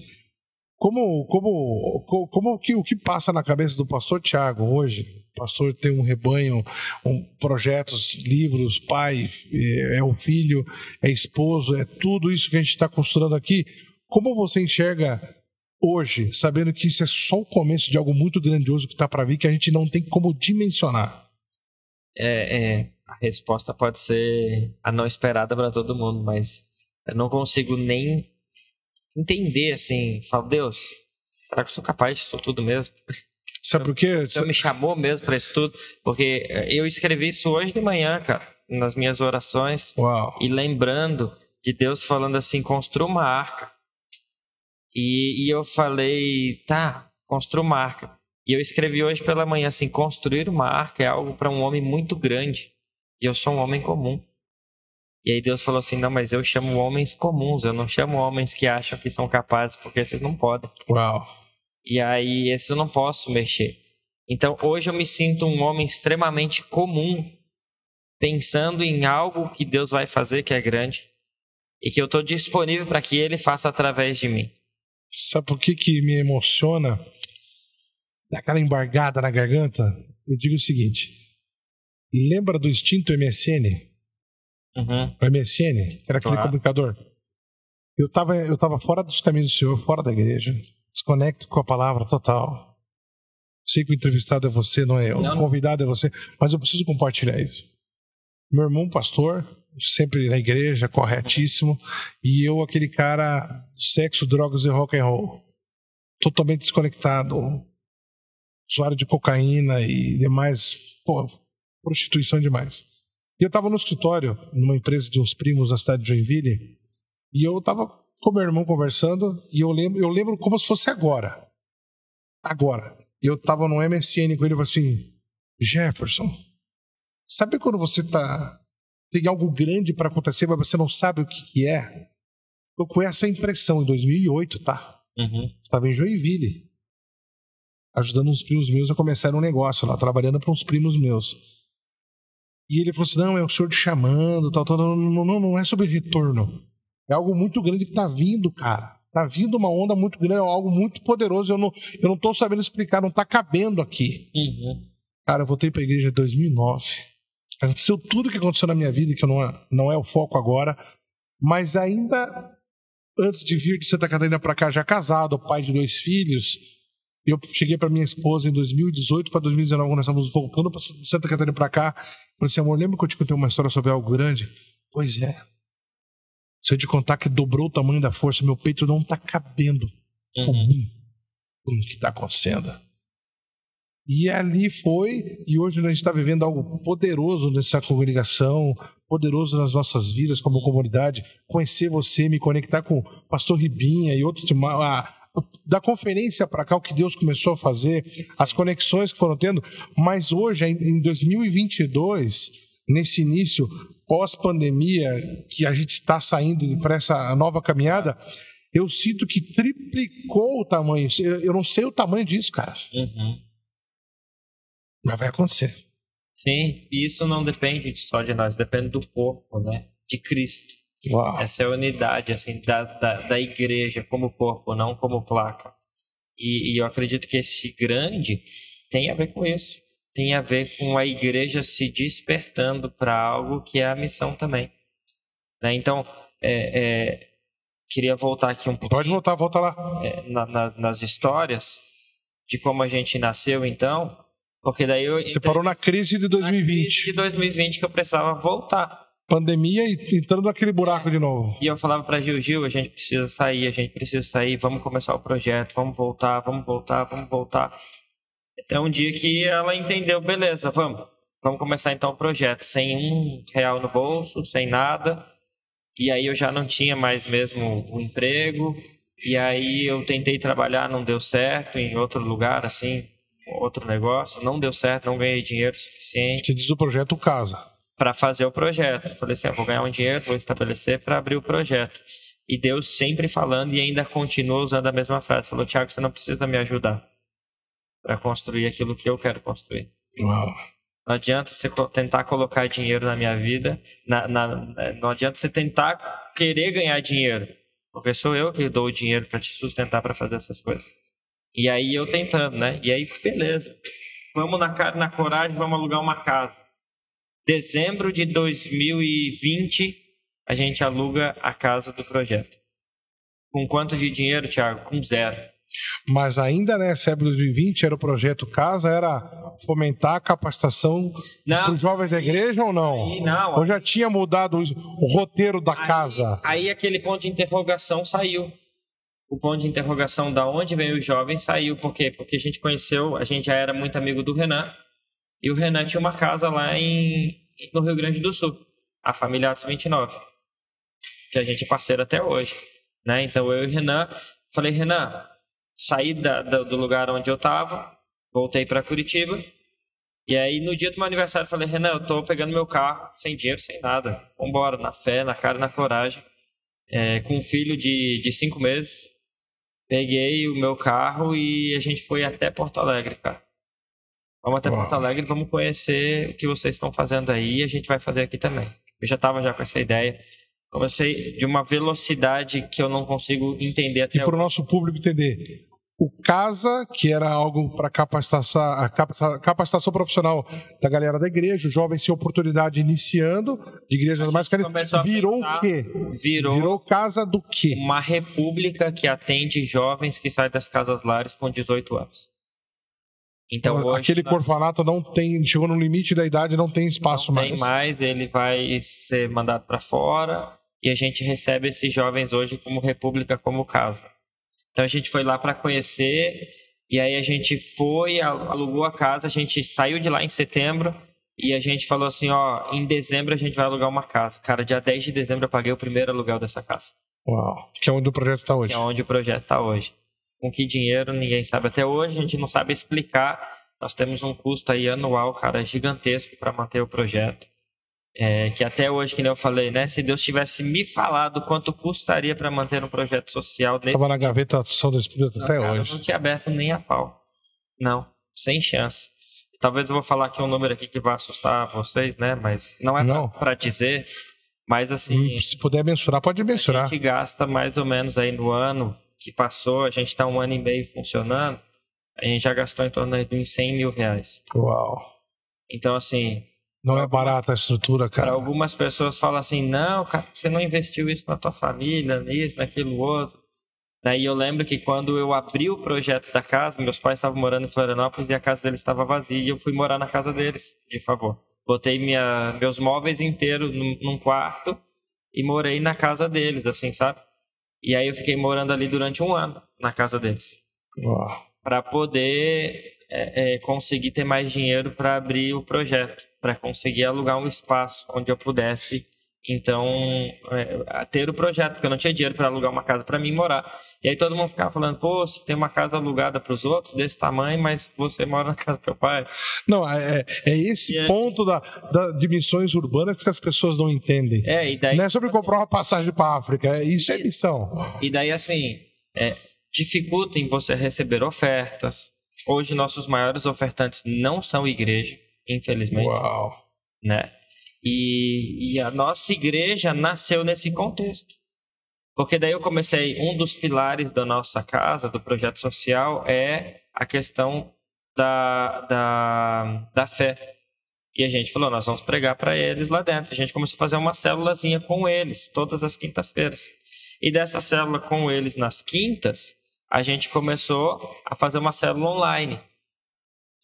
como, como, como, que, o que passa na cabeça do pastor Tiago hoje? O pastor tem um rebanho, um, projetos, livros, pai, é, é um filho, é esposo, é tudo isso que a gente está construindo aqui. Como você enxerga hoje, sabendo que isso é só o começo de algo muito grandioso que está para vir, que a gente não tem como dimensionar? é, é, a resposta pode ser a não esperada para todo mundo, mas eu não consigo nem entender assim. Falo, Deus, será que eu sou capaz disso tudo mesmo? Sabe por quê? Você me chamou mesmo para isso tudo? Porque é, eu escrevi isso hoje de manhã, cara, nas minhas orações. Uau. E lembrando de Deus falando assim: construa uma arca. E, e eu falei, tá, construa uma arca. E eu escrevi hoje pela manhã assim: construir uma arca é algo para um homem muito grande. E eu sou um homem comum. E aí Deus falou assim: não, mas eu chamo homens comuns, eu não chamo homens que acham que são capazes, porque vocês não podem. Uau. E aí, esses eu não posso mexer. Então, hoje eu me sinto um homem extremamente comum, pensando em algo que Deus vai fazer que é grande e que eu estou disponível para que Ele faça através de mim. Sabe por que, que me emociona? daquela embargada na garganta, eu digo o seguinte: lembra do extinto MSN? Uhum. O MSN, que era aquele claro. comunicador. Eu estava eu tava fora dos caminhos do Senhor, fora da igreja, desconecto com a palavra total. Sei que o entrevistado é você, não é eu. O convidado é você, mas eu preciso compartilhar isso. Meu irmão, pastor, sempre na igreja, corretíssimo, e eu, aquele cara, sexo, drogas e rock and roll, totalmente desconectado, usuário de cocaína e demais, pô, prostituição demais. E eu estava no escritório, numa empresa de uns primos na cidade de Joinville, e eu estava com meu irmão conversando, e eu lembro, eu lembro como se fosse agora. Agora. Eu estava no MSN com ele e falei assim: Jefferson, sabe quando você tá tem algo grande para acontecer, mas você não sabe o que, que é? Eu com essa impressão em 2008, tá? Uhum. Estava em Joinville ajudando uns primos meus a começar um negócio lá, trabalhando para uns primos meus. E ele falou assim: não, é o senhor te chamando, tal, tal, não, não, não é sobre retorno. É algo muito grande que está vindo, cara. Está vindo uma onda muito grande, é algo muito poderoso. Eu não, eu não tô sabendo explicar, não está cabendo aqui. Uhum. Cara, eu voltei para a igreja em 2009. Aconteceu tudo que aconteceu na minha vida, que não é, não é o foco agora. Mas ainda antes de vir de Santa Catarina para cá, já casado, pai de dois filhos, eu cheguei para minha esposa em 2018 para 2019, quando nós estávamos voltando para Santa Catarina para cá. Falei assim, amor, lembra que eu te contei uma história sobre algo grande? Pois é. Se eu te contar que dobrou o tamanho da força, meu peito não está cabendo. Uhum. O que está acontecendo? E ali foi, e hoje a gente está vivendo algo poderoso nessa congregação, poderoso nas nossas vidas como comunidade. Conhecer você, me conectar com o pastor Ribinha e outros, a, da conferência para cá, o que Deus começou a fazer, as conexões que foram tendo, mas hoje, em 2022, nesse início pós-pandemia, que a gente está saindo para essa nova caminhada, eu sinto que triplicou o tamanho. Eu não sei o tamanho disso, cara. Uhum. Mas vai acontecer. Sim, e isso não depende só de nós, depende do corpo, né? De Cristo. Uau. Essa é a unidade assim, da, da, da igreja como corpo, não como placa. E, e, eu acredito que esse grande tem a ver com isso. Tem a ver com a igreja se despertando para algo que é a missão também. Né? Então, é, é, queria voltar aqui um pouco. Pode voltar, volta lá. É, na, na, nas histórias de como a gente nasceu, então. Porque daí eu. Você parou na crise de 2020. Na crise de 2020 que eu precisava voltar pandemia e entrando naquele buraco de novo. E eu falava para Gil, Gil, a gente precisa sair, a gente precisa sair, vamos começar o projeto, vamos voltar, vamos voltar, vamos voltar. Até um dia que ela entendeu, beleza, vamos. Vamos começar então o projeto, sem um real no bolso, sem nada. E aí eu já não tinha mais mesmo o emprego. E aí eu tentei trabalhar, não deu certo em outro lugar, assim, outro negócio, não deu certo, não ganhei dinheiro suficiente. Você diz o projeto Casa. Para fazer o projeto. Falei assim, ah, vou ganhar um dinheiro, vou estabelecer para abrir o projeto. E Deus sempre falando e ainda continua usando a mesma frase. Falou, Tiago, você não precisa me ajudar para construir aquilo que eu quero construir. Uau. Não adianta você tentar colocar dinheiro na minha vida. Na, na, não adianta você tentar querer ganhar dinheiro. Porque sou eu que dou o dinheiro para te sustentar para fazer essas coisas. E aí eu tentando, né? E aí, beleza. Vamos na cara, na coragem, vamos alugar uma casa. Dezembro de 2020, a gente aluga a casa do projeto. Com quanto de dinheiro, Thiago? Com zero. Mas ainda nessa época de 2020 era o projeto Casa, era fomentar a capacitação para os jovens da igreja ou não? Aí, não. Ou já tinha mudado o roteiro da aí, casa? Aí aquele ponto de interrogação saiu. O ponto de interrogação da onde veio o jovem saiu. Por quê? Porque a gente conheceu, a gente já era muito amigo do Renan. E o Renan tinha uma casa lá em, no Rio Grande do Sul, a família Atos 29, que a gente é parceiro até hoje. Né? Então eu e o Renan, falei, Renan, saí da, da, do lugar onde eu estava, voltei para Curitiba. E aí, no dia do meu aniversário, falei: Renan, eu tô pegando meu carro, sem dinheiro, sem nada. Vambora, na fé, na cara na coragem. É, com um filho de, de cinco meses. Peguei o meu carro e a gente foi até Porto Alegre, cara. Vamos até Uau. Porto Alegre, vamos conhecer o que vocês estão fazendo aí e a gente vai fazer aqui também. Eu já estava já com essa ideia. Comecei de uma velocidade que eu não consigo entender até E para o nosso público entender, o CASA, que era algo para capacitação, a capacitação profissional da galera da igreja, o jovem sem oportunidade iniciando, de igrejas mais carentes, virou o quê? Virou, virou casa do quê? Uma república que atende jovens que saem das casas lares com 18 anos. Então, hoje, aquele nós... orfanato não tem, chegou no limite da idade, não tem espaço não mais. Tem mais, ele vai ser mandado para fora e a gente recebe esses jovens hoje como república, como casa. Então a gente foi lá para conhecer e aí a gente foi, alugou a casa, a gente saiu de lá em setembro e a gente falou assim, ó, em dezembro a gente vai alugar uma casa. Cara, dia 10 de dezembro eu paguei o primeiro aluguel dessa casa. Uau, que é onde o projeto está hoje. Que é onde o projeto está hoje. Com que dinheiro ninguém sabe até hoje, a gente não sabe explicar. Nós temos um custo aí anual, cara, gigantesco para manter o projeto. É, que até hoje, que nem eu falei, né? Se Deus tivesse me falado quanto custaria para manter um projeto social desse. Estava na gaveta São do Espírito não, até cara, hoje. Não tinha aberto nem a pau. Não, sem chance. Talvez eu vou falar aqui um número aqui que vai assustar vocês, né? Mas não é para dizer. Mas assim. Hum, se puder mensurar, pode mensurar. A gente gasta mais ou menos aí no ano que passou, a gente está um ano e meio funcionando, a gente já gastou em torno de uns 100 mil reais. Uau! Então, assim, não é barata a estrutura, cara. Para algumas pessoas falam assim, não, cara, você não investiu isso na tua família, nisso, naquilo outro. Daí eu lembro que quando eu abri o projeto da casa, meus pais estavam morando em Florianópolis e a casa deles estava vazia e eu fui morar na casa deles, de favor. Botei minha, meus móveis inteiros num, num quarto e morei na casa deles, assim, sabe? E aí eu fiquei morando ali durante um ano na casa deles. Para poder é, é, conseguir ter mais dinheiro para abrir o projeto para conseguir alugar um espaço onde eu pudesse então é, ter o projeto, porque eu não tinha dinheiro para alugar uma casa para mim morar. E aí todo mundo ficava falando, pô, você tem uma casa alugada para os outros desse tamanho, mas você mora na casa do teu pai. Não, é, é, é esse e ponto da, da, de missões urbanas que as pessoas não entendem. É, e daí, não é sobre tipo comprar uma passagem para a África, é, isso é missão. E daí, assim, é, dificulta em você receber ofertas. Hoje, nossos maiores ofertantes não são igreja infelizmente. Uau. Né? E, e a nossa igreja nasceu nesse contexto. Porque daí eu comecei, um dos pilares da nossa casa, do projeto social, é a questão da, da, da fé. E a gente falou, nós vamos pregar para eles lá dentro. A gente começou a fazer uma célulazinha com eles, todas as quintas-feiras. E dessa célula com eles nas quintas, a gente começou a fazer uma célula online.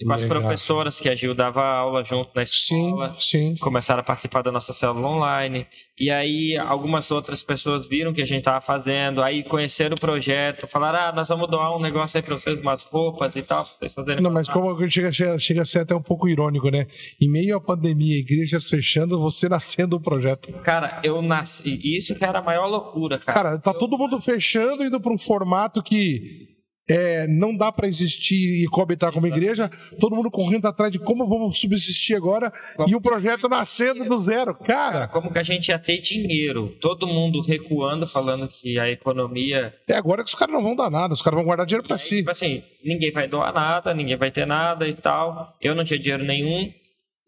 Com as professoras que a Gil dava aula junto na escola. Sim, sim. Começaram a participar da nossa célula online. E aí algumas outras pessoas viram o que a gente estava fazendo, aí conheceram o projeto, falaram: ah, nós vamos doar um negócio aí para vocês, umas roupas e tal, vocês fazerem. Não, mas como chega, chega, chega a ser até um pouco irônico, né? Em meio à pandemia, igrejas fechando, você nascendo o projeto. Cara, eu nasci. Isso que era a maior loucura, cara. Cara, tá eu... todo mundo fechando, indo para um formato que é, não dá para existir e coabitar como igreja, todo mundo correndo atrás de como vamos subsistir agora como e o projeto nascendo do zero. Cara, como que a gente ia ter dinheiro? Todo mundo recuando, falando que a economia. É agora que os caras não vão dar nada, os caras vão guardar dinheiro para si. Tipo assim, ninguém vai doar nada, ninguém vai ter nada e tal. Eu não tinha dinheiro nenhum.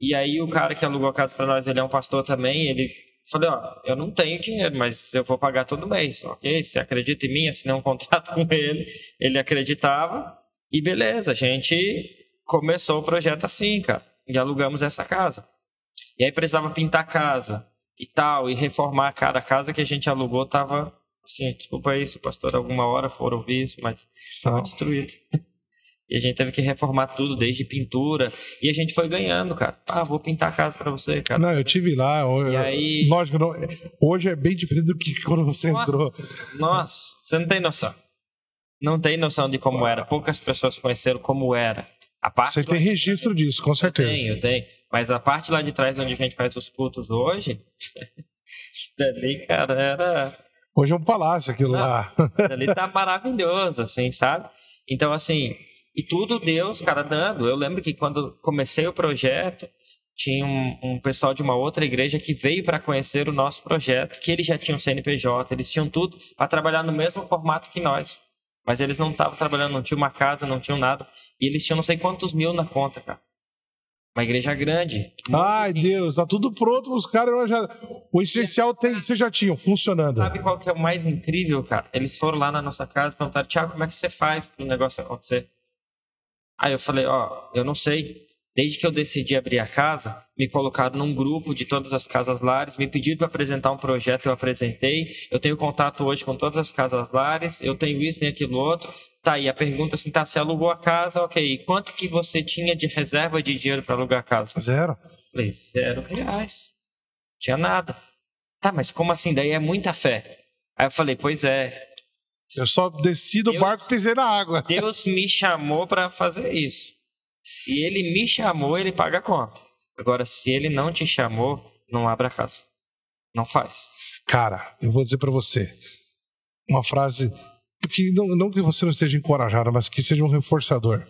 E aí o cara que alugou a casa para nós, ele é um pastor também, ele Falei, ó, eu não tenho dinheiro, mas eu vou pagar todo mês, ok? Você acredita em mim? Assinei um contrato com ele, ele acreditava, e beleza, a gente começou o projeto assim, cara, e alugamos essa casa. E aí precisava pintar a casa e tal, e reformar cada casa que a gente alugou tava assim, desculpa aí se o pastor alguma hora for ouvir isso, mas estava destruído. E a gente teve que reformar tudo, desde pintura. E a gente foi ganhando, cara. Ah, vou pintar a casa para você, cara. Não, eu tive lá. Eu, e aí... Lógico, não, hoje é bem diferente do que quando você nossa, entrou. Nossa, você não tem noção. Não tem noção de como era. Poucas pessoas conheceram como era. A parte você tem registro disso, com certeza. Eu tenho, eu tenho. Mas a parte lá de trás, onde a gente faz os cultos hoje, dali, cara, era. Hoje é um palácio aquilo não, lá. ali tá maravilhoso, assim, sabe? Então, assim, e tudo Deus, cara, dando. Eu lembro que quando comecei o projeto, tinha um, um pessoal de uma outra igreja que veio para conhecer o nosso projeto, que eles já tinham CNPJ, eles tinham tudo para trabalhar no mesmo formato que nós. Mas eles não estavam trabalhando, não tinham uma casa, não tinham nada. E eles tinham não sei quantos mil na conta, cara. Uma igreja grande. Ai, Deus, tá tudo pronto os caras. Já... O essencial tem, vocês já tinham, funcionando. Sabe qual que é o mais incrível, cara? Eles foram lá na nossa casa e perguntaram, Tiago, como é que você faz para o negócio acontecer? Aí eu falei, ó, eu não sei. Desde que eu decidi abrir a casa, me colocaram num grupo de todas as casas lares, me pediram para apresentar um projeto, eu apresentei. Eu tenho contato hoje com todas as casas lares, eu tenho isso, tenho aquilo outro. Tá aí a pergunta assim, tá, você alugou a casa, ok. Quanto que você tinha de reserva de dinheiro para alugar a casa? Zero. Falei, zero reais. Tinha nada. Tá, mas como assim? Daí é muita fé. Aí eu falei, pois é, eu só desci do Deus, barco e pisei na água. Deus me chamou para fazer isso. Se ele me chamou, ele paga a conta. Agora, se ele não te chamou, não abra a casa. Não faz. Cara, eu vou dizer para você uma frase que não, não, que você não esteja encorajado, mas que seja um reforçador.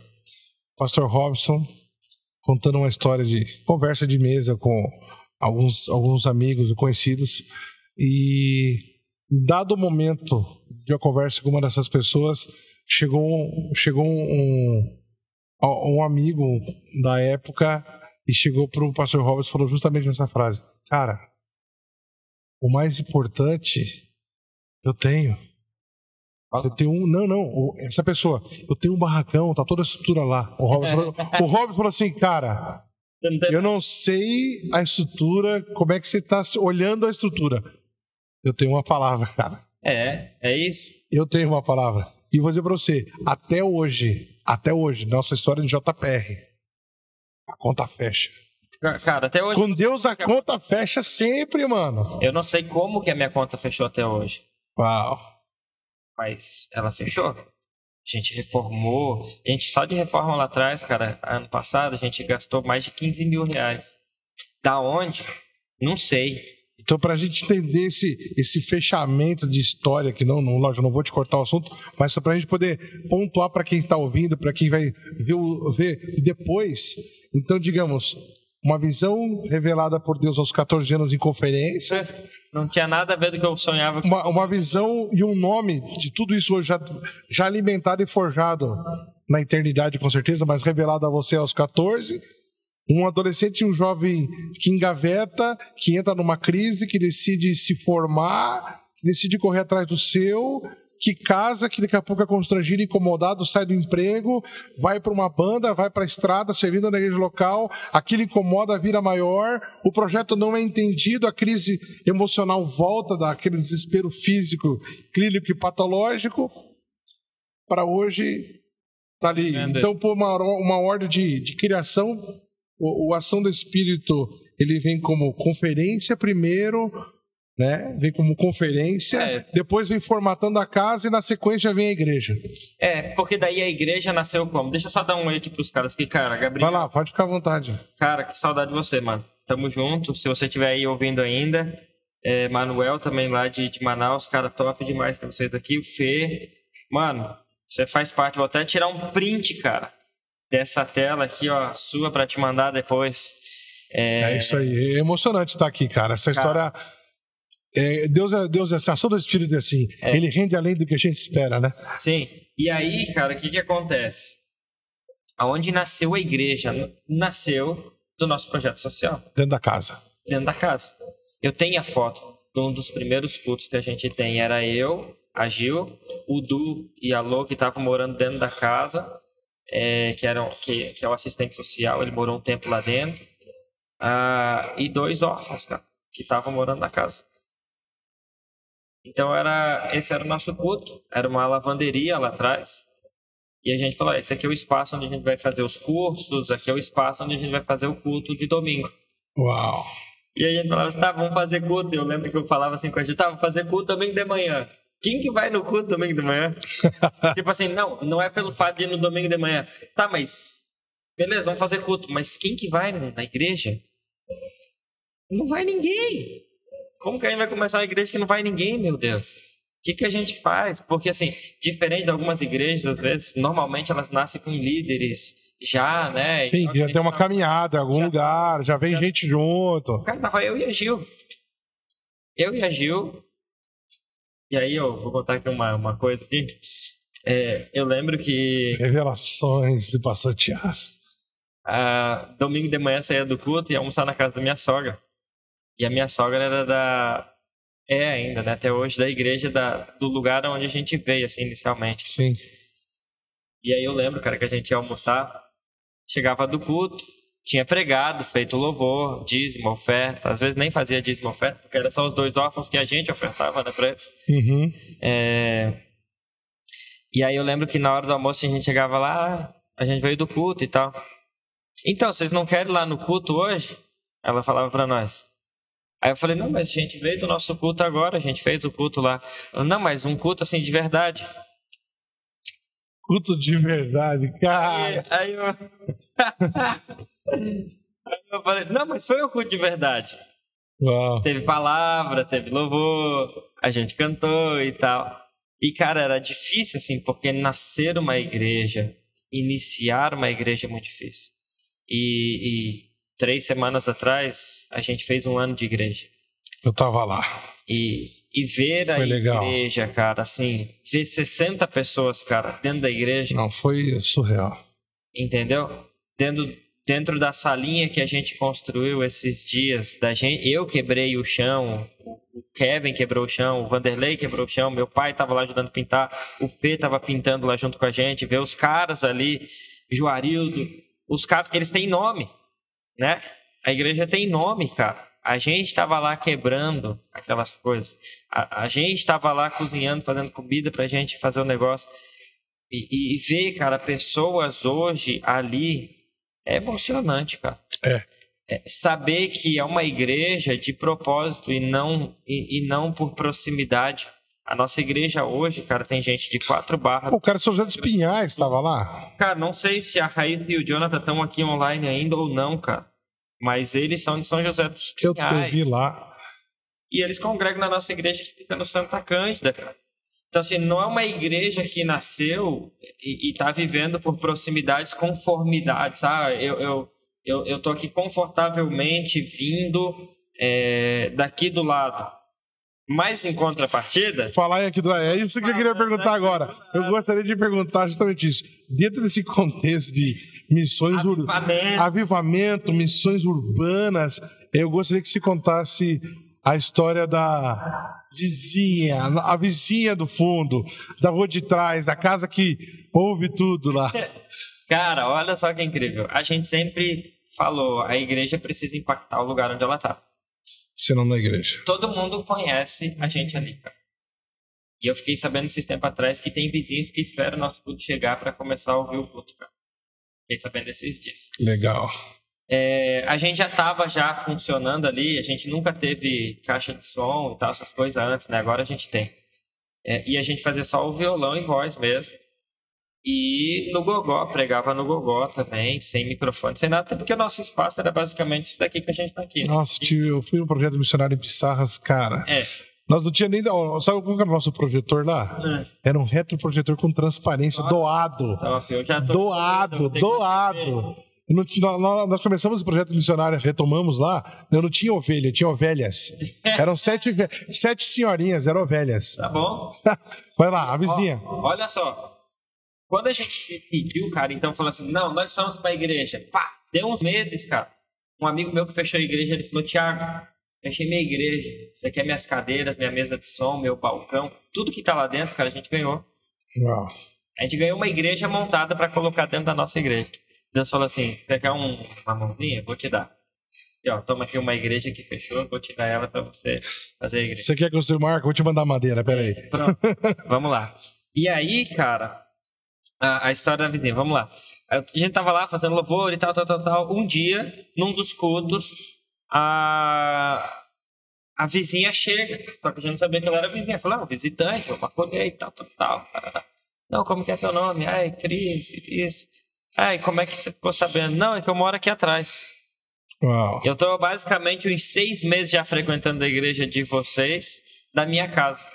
Pastor Robson contando uma história de conversa de mesa com alguns alguns amigos e conhecidos e dado o momento de uma conversa com uma dessas pessoas, chegou, chegou um, um amigo da época e chegou para o pastor Roberts e falou justamente essa frase: Cara, o mais importante eu tenho. Eu tenho um. Não, não. Essa pessoa. Eu tenho um barracão, tá toda a estrutura lá. O Robert falou, o Robert falou assim, cara. Eu não sei a estrutura, como é que você está olhando a estrutura. Eu tenho uma palavra, cara. É, é isso. Eu tenho uma palavra. E vou dizer pra você, até hoje, até hoje, nossa história de JPR, a conta fecha. Cara, até hoje. Com Deus a conta fecha sempre, mano. Eu não sei como que a minha conta fechou até hoje. Uau. Mas ela fechou. A gente reformou. A gente só de reforma lá atrás, cara, ano passado, a gente gastou mais de 15 mil reais. Da onde? Não sei. Então, para a gente entender esse, esse fechamento de história, que não, não, lógico, não vou te cortar o assunto, mas para a gente poder pontuar para quem está ouvindo, para quem vai ver, ver depois. Então, digamos, uma visão revelada por Deus aos 14 anos em conferência. Não tinha nada a ver do que eu sonhava. Uma, uma visão e um nome de tudo isso hoje já, já alimentado e forjado na eternidade, com certeza, mas revelado a você aos 14 um adolescente e um jovem que engaveta, que entra numa crise, que decide se formar, que decide correr atrás do seu, que casa, que daqui a pouco é constrangido, incomodado, sai do emprego, vai para uma banda, vai para a estrada, servindo na igreja local, aquilo incomoda, vira maior, o projeto não é entendido, a crise emocional volta daquele desespero físico, clínico e patológico, para hoje Tá ali. Então, por uma, uma ordem de, de criação, o, o Ação do Espírito, ele vem como conferência primeiro, né? Vem como conferência, é. depois vem formatando a casa e na sequência vem a igreja. É, porque daí a igreja nasceu como? Deixa eu só dar um oi aqui pros caras que, cara, Gabriel. Vai lá, pode ficar à vontade. Cara, que saudade de você, mano. Tamo junto. Se você estiver aí ouvindo ainda, é, Manuel também lá de, de Manaus, cara, top demais ter vocês aqui. O Fê, mano, você faz parte. Vou até tirar um print, cara, dessa tela aqui, ó, sua para te mandar depois. É... é... isso aí. É emocionante estar aqui, cara. Essa cara... história é, Deus é Deus, essa ação do Espírito é assim. É. Ele rende além do que a gente espera, né? Sim. E aí, cara, o que, que acontece? Aonde nasceu a igreja? Nasceu do nosso projeto social. Dentro da casa. Dentro da casa. Eu tenho a foto de um dos primeiros cultos que a gente tem. Era eu, a Gil, o Du e a Lô, que estavam morando dentro da casa, é, que, eram, que, que é o assistente social, ele morou um tempo lá dentro. Ah, e dois órfãos, cara, que estavam morando na casa. Então era esse era o nosso culto, era uma lavanderia lá atrás. E a gente falou, esse aqui é o espaço onde a gente vai fazer os cursos, aqui é o espaço onde a gente vai fazer o culto de domingo. Uau! E a gente falava assim, tá, vamos fazer culto. Eu lembro que eu falava assim com a gente, tá, vamos fazer culto domingo de manhã. Quem que vai no culto domingo de manhã? tipo assim, não, não é pelo fato de ir no domingo de manhã. Tá, mas beleza, vamos fazer culto, mas quem que vai na igreja? Não vai ninguém. Como que a gente vai começar uma igreja que não vai ninguém, meu Deus? O que, que a gente faz? Porque, assim, diferente de algumas igrejas, às vezes, normalmente elas nascem com líderes já, né? Sim, então, já tem uma caminhada em algum já, lugar, já vem já... gente junto. Cara, tava eu e a Gil. Eu e a Gil. E aí, eu vou contar aqui uma, uma coisa aqui. É, eu lembro que. Revelações de Pastor Tiago. Ah, domingo de manhã saía do culto e ia almoçar na casa da minha sogra. E a minha sogra era da. É ainda, né? Até hoje, da igreja da, do lugar onde a gente veio, assim, inicialmente. Sim. E aí eu lembro, cara, que a gente ia almoçar, chegava do culto, tinha pregado, feito louvor, dízimo, oferta. Às vezes nem fazia dízimo, oferta, porque era só os dois órfãos que a gente ofertava, né, pra eles. Uhum. É... E aí eu lembro que na hora do almoço a gente chegava lá, a gente veio do culto e tal. Então, vocês não querem ir lá no culto hoje? Ela falava para nós. Aí eu falei, não, mas a gente veio do nosso culto agora, a gente fez o culto lá. não, mas um culto assim de verdade. Culto de verdade, cara. Aí, aí eu... eu falei, não, mas foi um culto de verdade. Uau. Teve palavra, teve louvor, a gente cantou e tal. E, cara, era difícil, assim, porque nascer uma igreja, iniciar uma igreja é muito difícil. E, e três semanas atrás, a gente fez um ano de igreja. Eu tava lá. E, e ver foi a legal. igreja, cara, assim, ver 60 pessoas, cara, dentro da igreja. Não, foi surreal. Entendeu? Dentro, dentro da salinha que a gente construiu esses dias, da gente, eu quebrei o chão, o Kevin quebrou o chão, o Vanderlei quebrou o chão, meu pai tava lá ajudando a pintar, o P tava pintando lá junto com a gente, ver os caras ali, Juarildo, os caras, eles têm nome né? A igreja tem nome, cara. A gente estava lá quebrando aquelas coisas. A, a gente estava lá cozinhando, fazendo comida para a gente fazer o negócio. E, e, ver, cara, pessoas hoje ali é emocionante, cara. É. é. saber que é uma igreja de propósito e não, e, e, não por proximidade. A nossa igreja hoje, cara, tem gente de quatro barras. Pô, o cara de São José dos Pinhais estava lá? Cara, não sei se a Raíssa e o Jonathan estão aqui online ainda ou não, cara. Mas eles são de São José dos Pinhais. Eu vi lá. E eles congregam na nossa igreja que fica no Santa Cândida, cara. Então, assim, não é uma igreja que nasceu e está vivendo por proximidades, conformidades. Ah, eu, eu, eu, eu tô aqui confortavelmente vindo é, daqui do lado. Mas em contrapartida. Falar aqui do. É isso que eu queria perguntar agora. Eu gostaria de perguntar justamente isso. Dentro desse contexto de missões avivamento. avivamento, missões urbanas. Eu gostaria que se contasse a história da vizinha, a vizinha do fundo, da rua de trás, a casa que ouve tudo lá. Cara, olha só que incrível. A gente sempre falou, a igreja precisa impactar o lugar onde ela está. Se não na igreja. Todo mundo conhece a gente ali, cara. E eu fiquei sabendo esses tempos atrás que tem vizinhos que esperam o nosso culto chegar para começar a ouvir o culto, cara. Fiquei sabendo esses dias. Legal. É, a gente já estava já funcionando ali, a gente nunca teve caixa de som e tal, essas coisas antes, né? Agora a gente tem. É, e a gente fazia só o violão e voz mesmo. E no gogó, pregava no gogó também, sem microfone, sem nada, porque o nosso espaço era basicamente isso daqui que a gente tá aqui. Né? Nossa, tio, eu fui no projeto missionário em Pissarras, cara. É. Nós não tinha nem. Sabe qual era o nosso projetor lá? É. Era um retroprojetor com transparência, Nossa. doado. Nossa, eu já tô doado, doado. Nós começamos o projeto missionário, retomamos lá. Eu não tinha ovelha, tinha ovelhas. Eram sete, sete senhorinhas, eram ovelhas. Tá bom. Vai lá, a vizinha. olha só. Quando a gente decidiu, cara, então falou assim: não, nós somos para a igreja. Pá, deu uns meses, cara. Um amigo meu que fechou a igreja, ele falou: Tiago, fechei minha igreja. Isso aqui é minhas cadeiras, minha mesa de som, meu balcão. Tudo que tá lá dentro, cara, a gente ganhou. Uau. A gente ganhou uma igreja montada para colocar dentro da nossa igreja. Deus falou assim: você quer um, uma mãozinha? Vou te dar. E, ó, toma aqui uma igreja que fechou, vou te dar ela para você fazer a igreja. Você quer que eu seja marco? Vou te mandar madeira, peraí. Pronto, vamos lá. E aí, cara, a, a, história da vizinha, vamos lá. A gente tava lá fazendo louvor e tal, tal, tal, tal. Um dia, num dos cultos, a, a vizinha chega. Só que a gente não sabia que ela era vizinha. Falou, ah, visitante, vou acolher e tal, tal, tal. Não, como que é teu nome? Ai, Cris, isso. Ai, como é que você ficou sabendo? Não, é que eu moro aqui atrás. Uau. Eu tô basicamente uns seis meses já frequentando a igreja de vocês, da minha casa.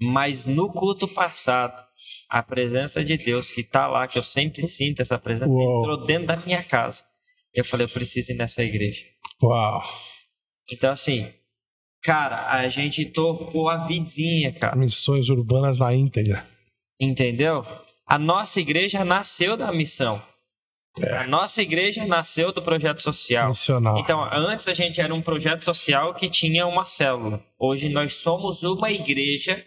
Mas no culto passado, a presença de Deus que está lá, que eu sempre sinto essa presença, Uou. entrou dentro da minha casa. Eu falei, eu preciso ir nessa igreja. Uau! Então, assim, cara, a gente tocou a vizinha, cara. Missões urbanas na íntegra. Entendeu? A nossa igreja nasceu da missão. É. A nossa igreja nasceu do projeto social. Missional. Então, antes a gente era um projeto social que tinha uma célula. Hoje nós somos uma igreja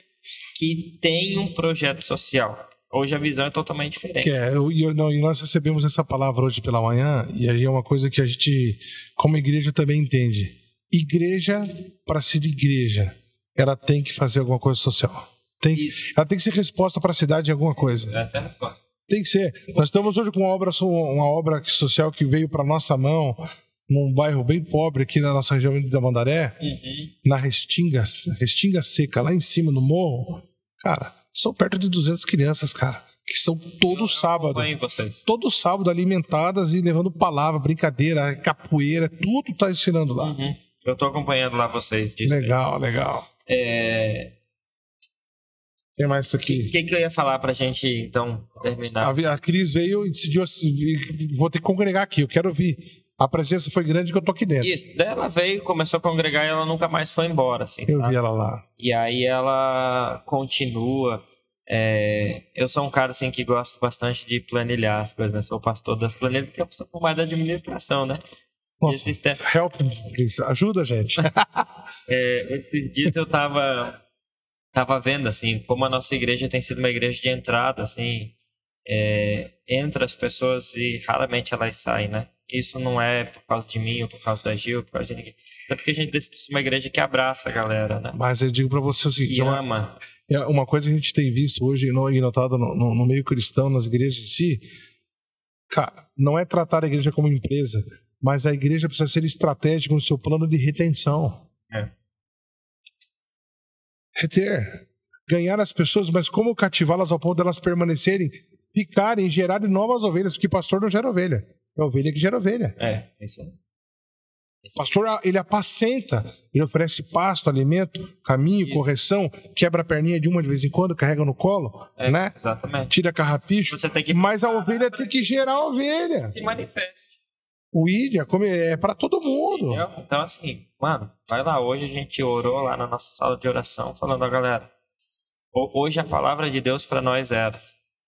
que tem um projeto social. Hoje a visão é totalmente diferente. É, eu, eu, não, e nós recebemos essa palavra hoje pela manhã, e aí é uma coisa que a gente, como igreja, também entende. Igreja, para ser igreja, ela tem que fazer alguma coisa social. Tem, ela tem que ser resposta para a cidade em alguma coisa. É. Tem que ser. Nós estamos hoje com uma obra, uma obra social que veio para nossa mão, num bairro bem pobre aqui na nossa região da Mandaré, uhum. na Restinga, Restinga Seca, lá em cima no morro. Cara, são perto de 200 crianças, cara, que são todo eu sábado. Vocês. Todo sábado alimentadas e levando palavra, brincadeira, capoeira, tudo tá ensinando lá. Uhum. Eu tô acompanhando lá vocês. Legal, legal. É... Tem mais isso aqui. O que, que, eu ia falar pra gente, então, terminar? A, a Cris veio e decidiu assim, vou ter que congregar aqui, eu quero ouvir a presença foi grande que eu tô aqui dentro. Isso, ela veio, começou a congregar e ela nunca mais foi embora, assim. Eu tá? vi ela lá. E aí ela continua. É... eu sou um cara assim que gosto bastante de planilhar as coisas, né? Sou pastor das planilhas, porque eu sou mais da administração, né? Nossa, help, please. ajuda a gente. é, esses dias eu tava, tava vendo, assim, como a nossa igreja tem sido uma igreja de entrada, assim, é, entra as pessoas e raramente elas saem, né? isso não é por causa de mim ou por causa da Gil, por causa de ninguém. É porque a gente decide ser uma igreja que abraça a galera, né? Mas eu digo para você assim, que uma, ama. É uma coisa que a gente tem visto hoje e notado no, no, no meio cristão, nas igrejas em si, cara, não é tratar a igreja como empresa, mas a igreja precisa ser estratégica no seu plano de retenção. É. Reter. Ganhar as pessoas, mas como cativá-las ao ponto delas de permanecerem, ficarem, gerarem novas ovelhas, porque pastor não gera ovelha. É a ovelha que gera ovelha. É, isso aí. Pastor, ele apacenta, ele oferece pasto, alimento, caminho, correção, quebra a perninha de uma de vez em quando, carrega no colo, é, né? Exatamente. Tira carrapicho. Que... Mas a ovelha tem que gerar a ovelha. Se manifeste. O ID é, é para todo mundo. Entendeu? Então, assim, mano, vai lá. Hoje a gente orou lá na nossa sala de oração, falando, a galera, hoje a palavra de Deus para nós era.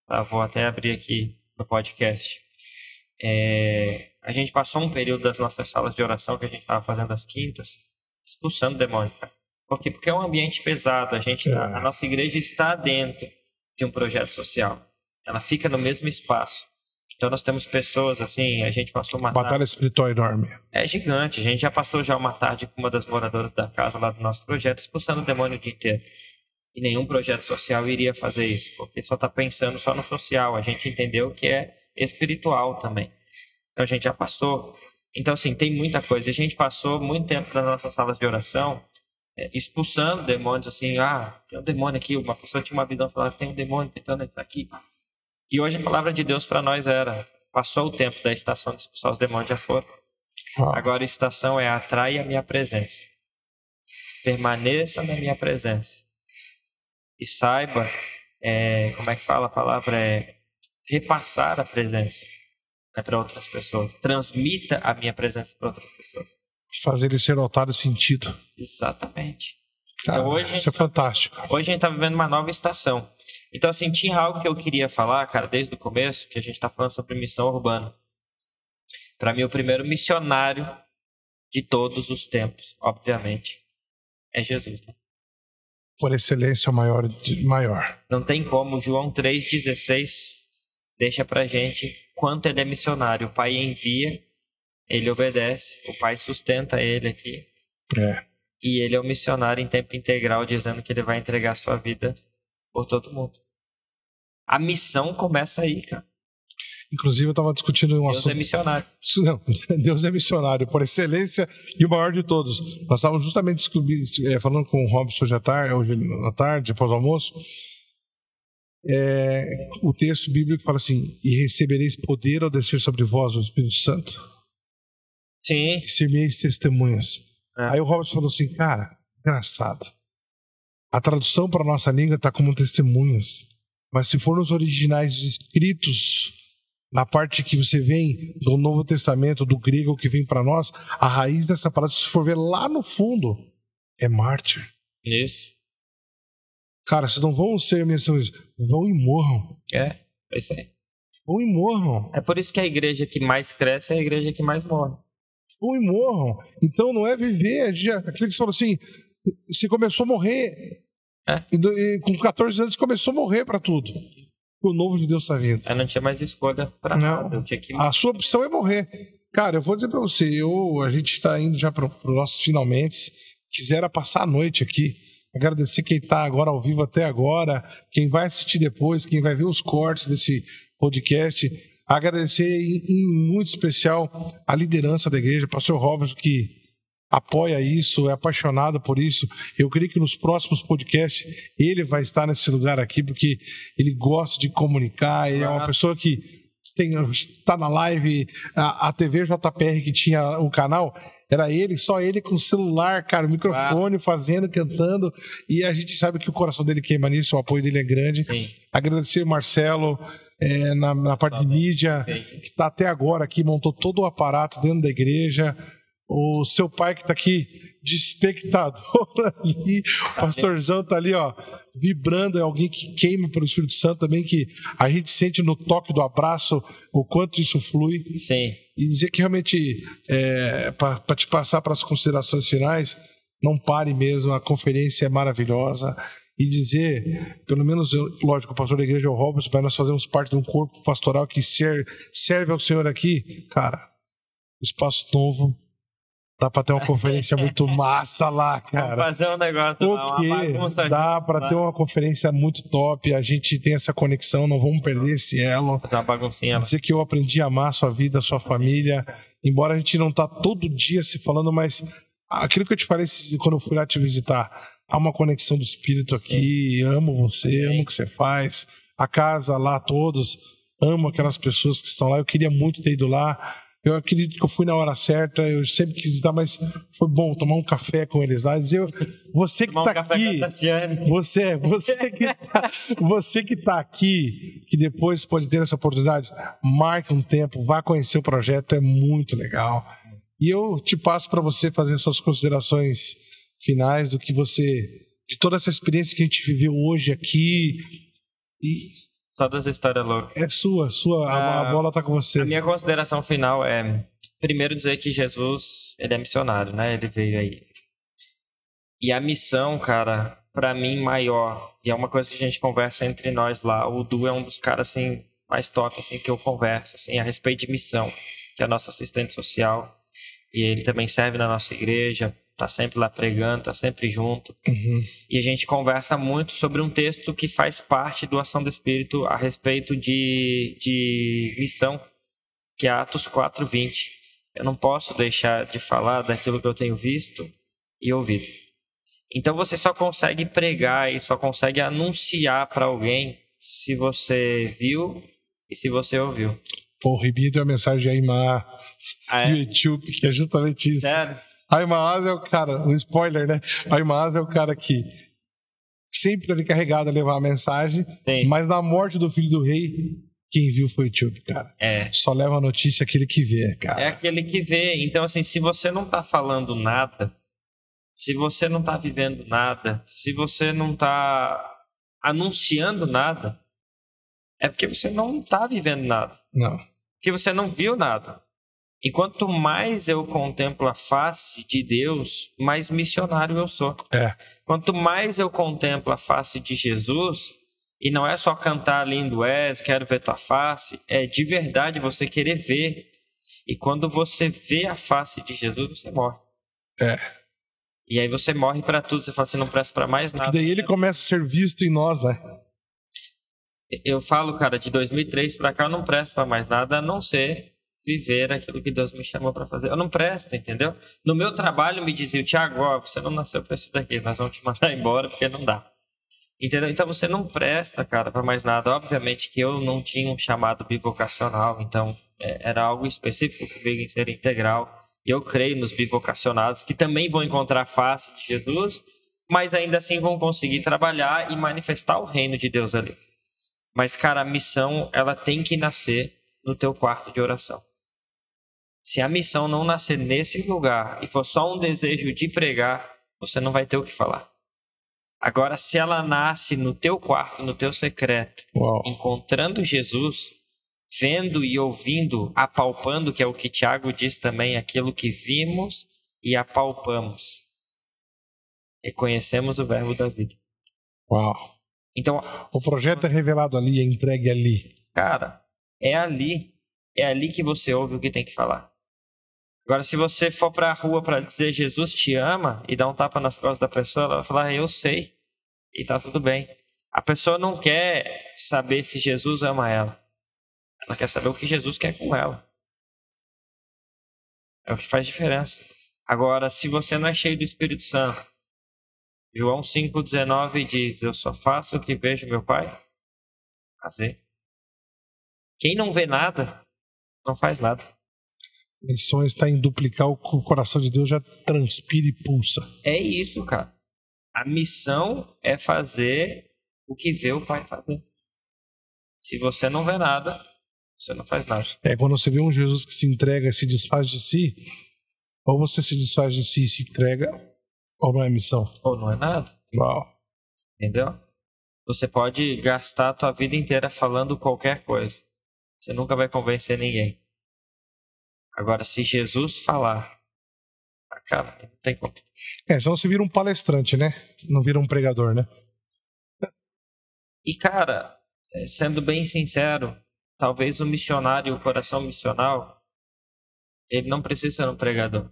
Tá? Vou até abrir aqui no podcast. É, a gente passou um período das nossas salas de oração que a gente estava fazendo às quintas, expulsando demônio. Por quê? Porque é um ambiente pesado. A, gente, tá, a nossa igreja está dentro de um projeto social. Ela fica no mesmo espaço. Então nós temos pessoas assim, a gente passou uma Batalha tarde... espiritual enorme. É gigante. A gente já passou já uma tarde com uma das moradoras da casa lá do nosso projeto, expulsando o demônio o dia inteiro. E nenhum projeto social iria fazer isso, porque só está pensando só no social. A gente entendeu que é espiritual também. Então a gente já passou. Então, assim, tem muita coisa. A gente passou muito tempo nas nossas salas de oração é, expulsando demônios, assim, ah, tem um demônio aqui. Uma pessoa tinha uma visão e falava, tem um demônio tentando entrar aqui. E hoje a palavra de Deus para nós era: passou o tempo da estação de expulsar os demônios, já foram. Agora a estação é atrai a minha presença. Permaneça na minha presença. E saiba, é, como é que fala a palavra? É repassar a presença né, para outras pessoas. Transmita a minha presença para outras pessoas. Fazer ele ser notado sentido. Exatamente. Cara, então, hoje, isso é fantástico. Hoje a gente está vivendo uma nova estação. Então, assim, tinha algo que eu queria falar, cara, desde o começo, que a gente está falando sobre missão urbana. Para mim, o primeiro missionário de todos os tempos, obviamente, é Jesus. Né? Por excelência, o maior, maior. Não tem como. João 3,16 deixa pra gente quanto ele é missionário. O Pai envia, ele obedece, o Pai sustenta ele aqui. É. E ele é o um missionário em tempo integral, dizendo que ele vai entregar sua vida por todo mundo. A missão começa aí, cara. Inclusive, eu estava discutindo um Deus assunto. Deus é missionário. Não, Deus é missionário, por excelência e o maior de todos. Nós estávamos justamente é, falando com o Robson hoje à tarde, hoje à tarde, após o almoço. É, o texto bíblico fala assim: E recebereis poder ao descer sobre vós o Espírito Santo. Sim. E semeis testemunhas. É. Aí o Robson falou assim: Cara, engraçado. A tradução para nossa língua está como testemunhas. Mas se for nos originais escritos na parte que você vem do Novo Testamento, do grego que vem para nós, a raiz dessa palavra, se for ver lá no fundo, é mártir. Isso. Cara, vocês não vão ser mensagens, vão e morram. É, é isso aí. Vão e morram. É por isso que a igreja que mais cresce é a igreja que mais morre. Vão e morram. Então não é viver, aquele que você falou assim, você começou a morrer. É. E, com 14 anos você começou a morrer para tudo o novo de Deus está vindo. Eu não tinha mais escolha para nada. Que... A sua opção é morrer. Cara, eu vou dizer para você, eu, a gente está indo já para os nossos finalmente. Quisera passar a noite aqui. Agradecer quem está agora ao vivo até agora, quem vai assistir depois, quem vai ver os cortes desse podcast. Agradecer em, em muito especial a liderança da igreja, pastor Robson, que apoia isso, é apaixonado por isso. Eu creio que nos próximos podcasts ele vai estar nesse lugar aqui, porque ele gosta de comunicar, ele é uma pessoa que está na live, a, a TV JPR que tinha um canal, era ele, só ele com o celular, cara, o microfone, fazendo, cantando, e a gente sabe que o coração dele queima nisso, o apoio dele é grande. Sim. Agradecer Marcelo, é, na, na, parte de mídia, que está até agora aqui, montou todo o aparato dentro da igreja o seu pai que está aqui de espectador ali, o pastorzão está ali, ó, vibrando, é alguém que queima pelo Espírito Santo também, que a gente sente no toque do abraço o quanto isso flui. Sim. E dizer que realmente, é, para te passar para as considerações finais, não pare mesmo, a conferência é maravilhosa. E dizer, pelo menos, eu, lógico, o pastor da igreja é o Robson, mas nós fazemos parte de um corpo pastoral que serve, serve ao Senhor aqui, cara, espaço novo, Dá pra ter uma conferência muito massa lá, cara. Vamos fazer um negócio lá, uma bagunça. Dá pra ter uma conferência muito top. A gente tem essa conexão, não vamos perder esse elo. Fazer uma baguncinha. Dizer que eu aprendi a amar a sua vida, a sua família. Embora a gente não tá todo dia se falando, mas aquilo que eu te falei quando eu fui lá te visitar, há uma conexão do espírito aqui. Amo você, amo o que você faz. A casa lá, todos. Amo aquelas pessoas que estão lá. Eu queria muito ter ido lá eu acredito que eu fui na hora certa, eu sempre quis estar, mas foi bom tomar um café com eles lá. Dizer, você que está aqui, você, você que está, você que tá aqui, que depois pode ter essa oportunidade, marque um tempo, vá conhecer o projeto, é muito legal. E eu te passo para você fazer suas considerações finais do que você, de toda essa experiência que a gente viveu hoje aqui e só das histórias loucas. É sua, sua. A, a ah, bola tá com você. A minha consideração final é, primeiro dizer que Jesus, ele é missionário, né? Ele veio aí. E a missão, cara, para mim maior, e é uma coisa que a gente conversa entre nós lá, o Du é um dos caras assim mais top assim que eu converso assim a respeito de missão, que é nosso assistente social, e ele também serve na nossa igreja. Tá sempre lá pregando, tá sempre junto. Uhum. E a gente conversa muito sobre um texto que faz parte do Ação do Espírito a respeito de, de missão, que é Atos 4:20. Eu não posso deixar de falar daquilo que eu tenho visto e ouvido. Então você só consegue pregar e só consegue anunciar para alguém se você viu e se você ouviu. Pô, o Ribinho tem uma mensagem aí, Aymar ah, é? YouTube, que é justamente isso. Sério? Aymar é o cara, um spoiler, né? Aymar é o cara que sempre ele carregado a levar a mensagem, Sim. mas na morte do filho do rei, quem viu foi o YouTube, cara. É. Só leva a notícia aquele que vê, cara. É aquele que vê. Então, assim, se você não tá falando nada, se você não tá vivendo nada, se você não tá anunciando nada, é porque você não está vivendo nada. Não. Porque você não viu nada. E quanto mais eu contemplo a face de Deus, mais missionário eu sou. É. Quanto mais eu contemplo a face de Jesus, e não é só cantar lindo és, quero ver tua face, é de verdade você querer ver. E quando você vê a face de Jesus, você morre. É. E aí você morre para tudo, você fala assim, não presta para mais nada. E daí ele começa a ser visto em nós, né? Eu falo, cara, de 2003 para cá eu não presto para mais nada a não ser viver aquilo que Deus me chamou para fazer. Eu não presto, entendeu? No meu trabalho me dizia, Tiago, você não nasceu para isso daqui, nós vamos te mandar embora porque não dá. Entendeu? Então você não presta, cara, para mais nada. Obviamente que eu não tinha um chamado bivocacional, então é, era algo específico comigo em ser integral. E eu creio nos bivocacionados que também vão encontrar a face de Jesus, mas ainda assim vão conseguir trabalhar e manifestar o reino de Deus ali. Mas, cara, a missão, ela tem que nascer no teu quarto de oração. Se a missão não nascer nesse lugar e for só um desejo de pregar, você não vai ter o que falar. Agora, se ela nasce no teu quarto, no teu secreto, Uau. encontrando Jesus, vendo e ouvindo, apalpando, que é o que Tiago diz também, aquilo que vimos e apalpamos. Reconhecemos o verbo da vida. Uau. Então, o projeto é revelado ali, é entregue ali. Cara, é ali, é ali que você ouve o que tem que falar. Agora, se você for para a rua para dizer Jesus te ama e dar um tapa nas costas da pessoa, ela vai falar, eu sei, e tá tudo bem. A pessoa não quer saber se Jesus ama ela. Ela quer saber o que Jesus quer com ela. É o que faz diferença. Agora, se você não é cheio do Espírito Santo, João 5,19 diz: Eu só faço o que vejo meu Pai fazer. Quem não vê nada, não faz nada. Missão está em duplicar o coração de Deus, já transpira e pulsa. É isso, cara. A missão é fazer o que vê o Pai fazer. Se você não vê nada, você não faz nada. É quando você vê um Jesus que se entrega e se desfaz de si, ou você se desfaz de si e se entrega, ou não é missão? Ou não é nada. Uau. Entendeu? Você pode gastar a tua vida inteira falando qualquer coisa. Você nunca vai convencer ninguém. Agora, se Jesus falar, cara, não tem como. É, senão você vira um palestrante, né? Não vira um pregador, né? E, cara, é, sendo bem sincero, talvez o missionário, o coração missional, ele não precisa ser um pregador.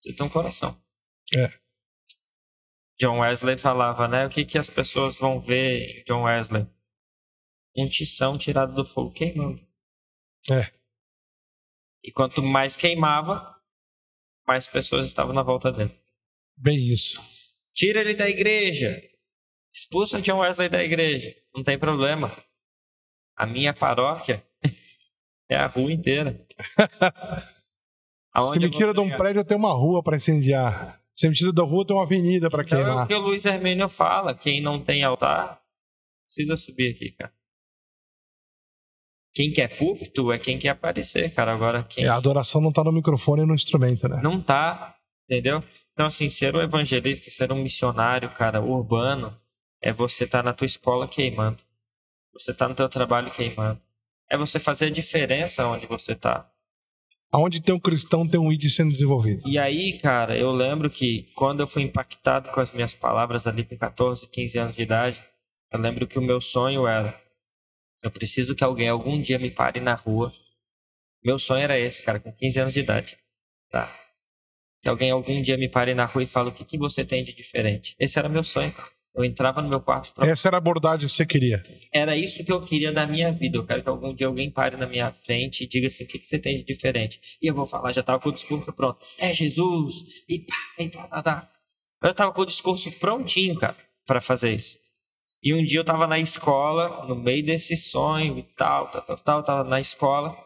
Você tem um coração. É. John Wesley falava, né? O que, que as pessoas vão ver em John Wesley? Um tição tirado do fogo queimando. É. E quanto mais queimava, mais pessoas estavam na volta dele. Bem isso. Tira ele da igreja. Expulsa John Wesley da igreja. Não tem problema. A minha paróquia é a rua inteira. Se me tira de um prédio, eu tenho uma rua para incendiar. Você me tira da rua, tem uma avenida para então, queimar. É o que o Luiz Hermínio fala: quem não tem altar, precisa subir aqui, cara. Quem quer púlpito é quem quer aparecer, cara. Agora, quem... É, a adoração não tá no microfone e no instrumento, né? Não tá, entendeu? Então, assim, ser um evangelista, ser um missionário, cara, urbano, é você estar tá na tua escola queimando. Você tá no teu trabalho queimando. É você fazer a diferença onde você tá. Aonde tem um cristão, tem um ID sendo desenvolvido. E aí, cara, eu lembro que quando eu fui impactado com as minhas palavras ali com 14, 15 anos de idade, eu lembro que o meu sonho era: eu preciso que alguém algum dia me pare na rua. Meu sonho era esse, cara, com 15 anos de idade. Tá. Que alguém algum dia me pare na rua e fale o que, que você tem de diferente. Esse era meu sonho, cara. Eu entrava no meu quarto. Pra... Essa era a abordagem que você queria. Era isso que eu queria da minha vida. Eu quero que algum dia alguém pare na minha frente e diga assim: o que, que você tem de diferente? E eu vou falar, já tava com o discurso pronto. É Jesus! E pá, e tá, tá, tá. Eu tava com o discurso prontinho, cara, para fazer isso. E um dia eu tava na escola, no meio desse sonho e tal, tal, tal, tal, tava na escola.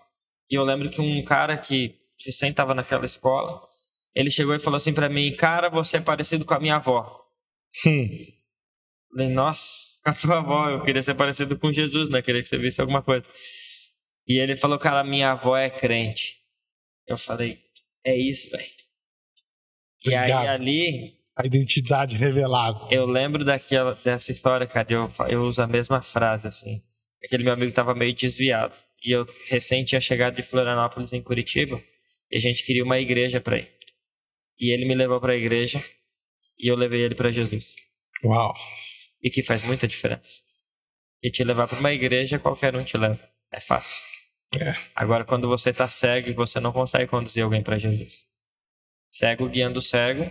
E eu lembro que um cara que recém tava naquela escola, ele chegou e falou assim para mim: Cara, você é parecido com a minha avó. Hum. Falei, nossa, a tua avó, eu queria ser parecido com Jesus, né? Queria que você visse alguma coisa. E ele falou, cara, minha avó é crente. Eu falei, é isso, velho. E aí ali. A identidade revelada. Eu lembro daquela, dessa história, cara, eu, eu uso a mesma frase, assim. Aquele meu amigo tava meio desviado. E eu recém tinha chegado de Florianópolis em Curitiba. E a gente queria uma igreja para ir. E ele me levou para a igreja. E eu levei ele para Jesus. Uau! e que faz muita diferença. E te levar para uma igreja, qualquer um te leva. É fácil. É. Agora, quando você está cego você não consegue conduzir alguém para Jesus, cego guiando cego,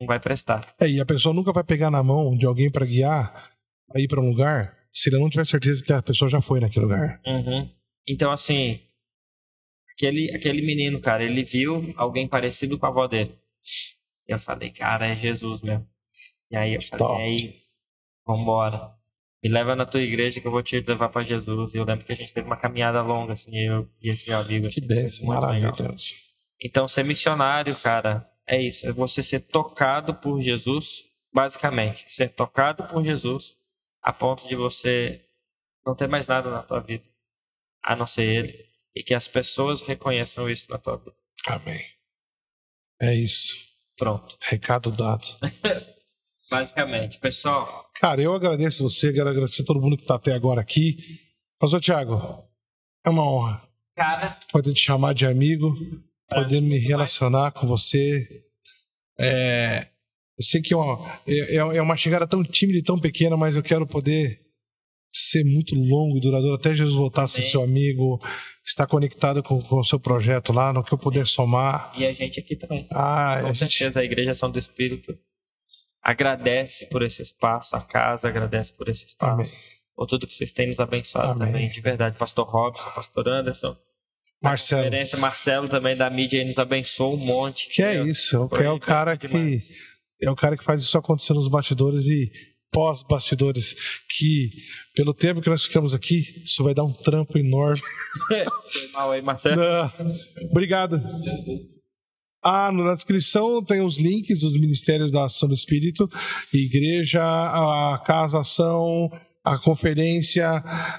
não vai prestar. É, e a pessoa nunca vai pegar na mão de alguém para guiar, para ir para um lugar, se ele não tiver certeza que a pessoa já foi naquele lugar. Uhum. Então, assim, aquele, aquele menino, cara, ele viu alguém parecido com a avó dele. Eu falei, cara, é Jesus mesmo. E aí eu falei, Top. aí vambora. Me leva na tua igreja que eu vou te levar para Jesus. E eu lembro que a gente teve uma caminhada longa, assim, eu e esse meu amigo. Assim, que bênção, maravilhoso. Então, ser missionário, cara, é isso. É você ser tocado por Jesus, basicamente. Ser tocado por Jesus a ponto de você não ter mais nada na tua vida, a não ser Ele. E que as pessoas reconheçam isso na tua vida. Amém. É isso. Pronto. Recado dado. Basicamente. Pessoal. Cara, eu agradeço você, quero agradecer todo mundo que está até agora aqui. Pastor Tiago, é uma honra. Cara. Poder te chamar de amigo, poder me relacionar com você. É, eu sei que é uma, é, é uma chegada tão tímida e tão pequena, mas eu quero poder ser muito longo e duradouro até Jesus voltar a ser seu amigo, estar conectado com, com o seu projeto lá, no que eu puder somar. E a gente aqui também. Ah, com a certeza, gente... a Igreja São do Espírito agradece por esse espaço, a casa agradece por esse espaço. Amém. Por tudo que vocês têm nos abençoado Amém. também, de verdade. Pastor Robson, Pastor Anderson. Marcelo. Marcelo também da mídia aí nos abençoou um monte. Que é isso, que é o cara que é o cara que faz isso acontecer nos bastidores e pós-bastidores, que pelo tempo que nós ficamos aqui, isso vai dar um trampo enorme. Foi mal aí, Marcelo. Não. Obrigado. Ah, na descrição tem os links dos Ministérios da Ação do Espírito, Igreja, a Casa Ação, a conferência,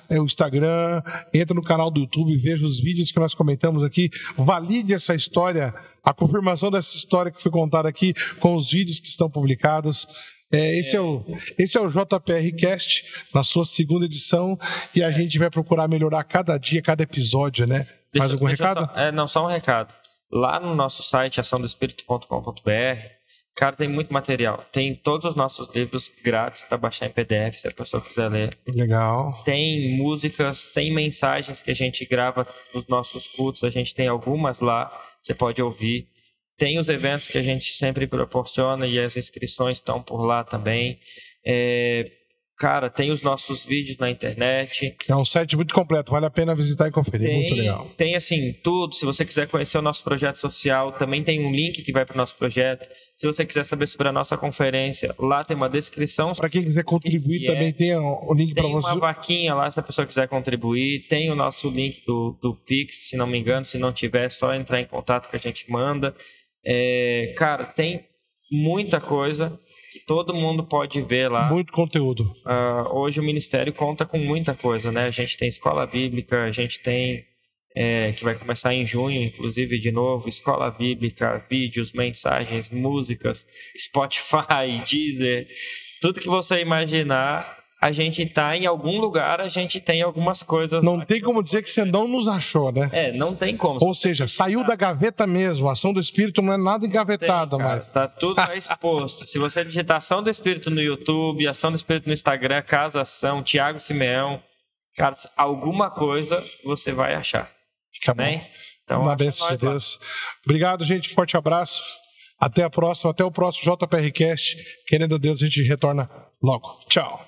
é, o Instagram, entra no canal do YouTube, veja os vídeos que nós comentamos aqui, valide essa história, a confirmação dessa história que foi contada aqui com os vídeos que estão publicados. É, esse, é. é o, esse é o JPR Cast, na sua segunda edição, e a gente vai procurar melhorar cada dia, cada episódio, né? Deixa, Mais algum recado? Só, é, não, só um recado. Lá no nosso site, açãodoespírito.com.br, cara, tem muito material. Tem todos os nossos livros grátis para baixar em PDF, se a pessoa quiser ler. Legal. Tem músicas, tem mensagens que a gente grava nos nossos cultos, a gente tem algumas lá, você pode ouvir. Tem os eventos que a gente sempre proporciona e as inscrições estão por lá também. É, Cara, tem os nossos vídeos na internet. É um site muito completo, vale a pena visitar e conferir, tem, muito legal. Tem assim, tudo. Se você quiser conhecer o nosso projeto social, também tem um link que vai para o nosso projeto. Se você quiser saber sobre a nossa conferência, lá tem uma descrição. Para quem quiser contribuir, que também é. tem o link para você. Tem uma vaquinha lá, se a pessoa quiser contribuir. Tem o nosso link do, do Pix, se não me engano. Se não tiver, é só entrar em contato que a gente manda. É, cara, tem muita coisa que todo mundo pode ver lá. Muito conteúdo. Uh, hoje o Ministério conta com muita coisa, né? A gente tem escola bíblica, a gente tem, é, que vai começar em junho, inclusive, de novo, escola bíblica, vídeos, mensagens, músicas, Spotify, Deezer, tudo que você imaginar a gente tá em algum lugar, a gente tem algumas coisas. Não tem como dizer que você não nos achou, né? É, não tem como. Ou seja, saiu da gaveta mesmo. A ação do Espírito não é nada engavetada mais. Tá tudo exposto. Se você digitar ação do Espírito no YouTube, ação do Espírito no Instagram, Casa Ação, Tiago Simeão, cara, alguma coisa você vai achar. Fica bem. Então, Na bênção de Deus. Lá. Obrigado, gente. Forte abraço. Até a próxima, até o próximo JPRcast. Querendo Deus, a gente retorna logo. Tchau.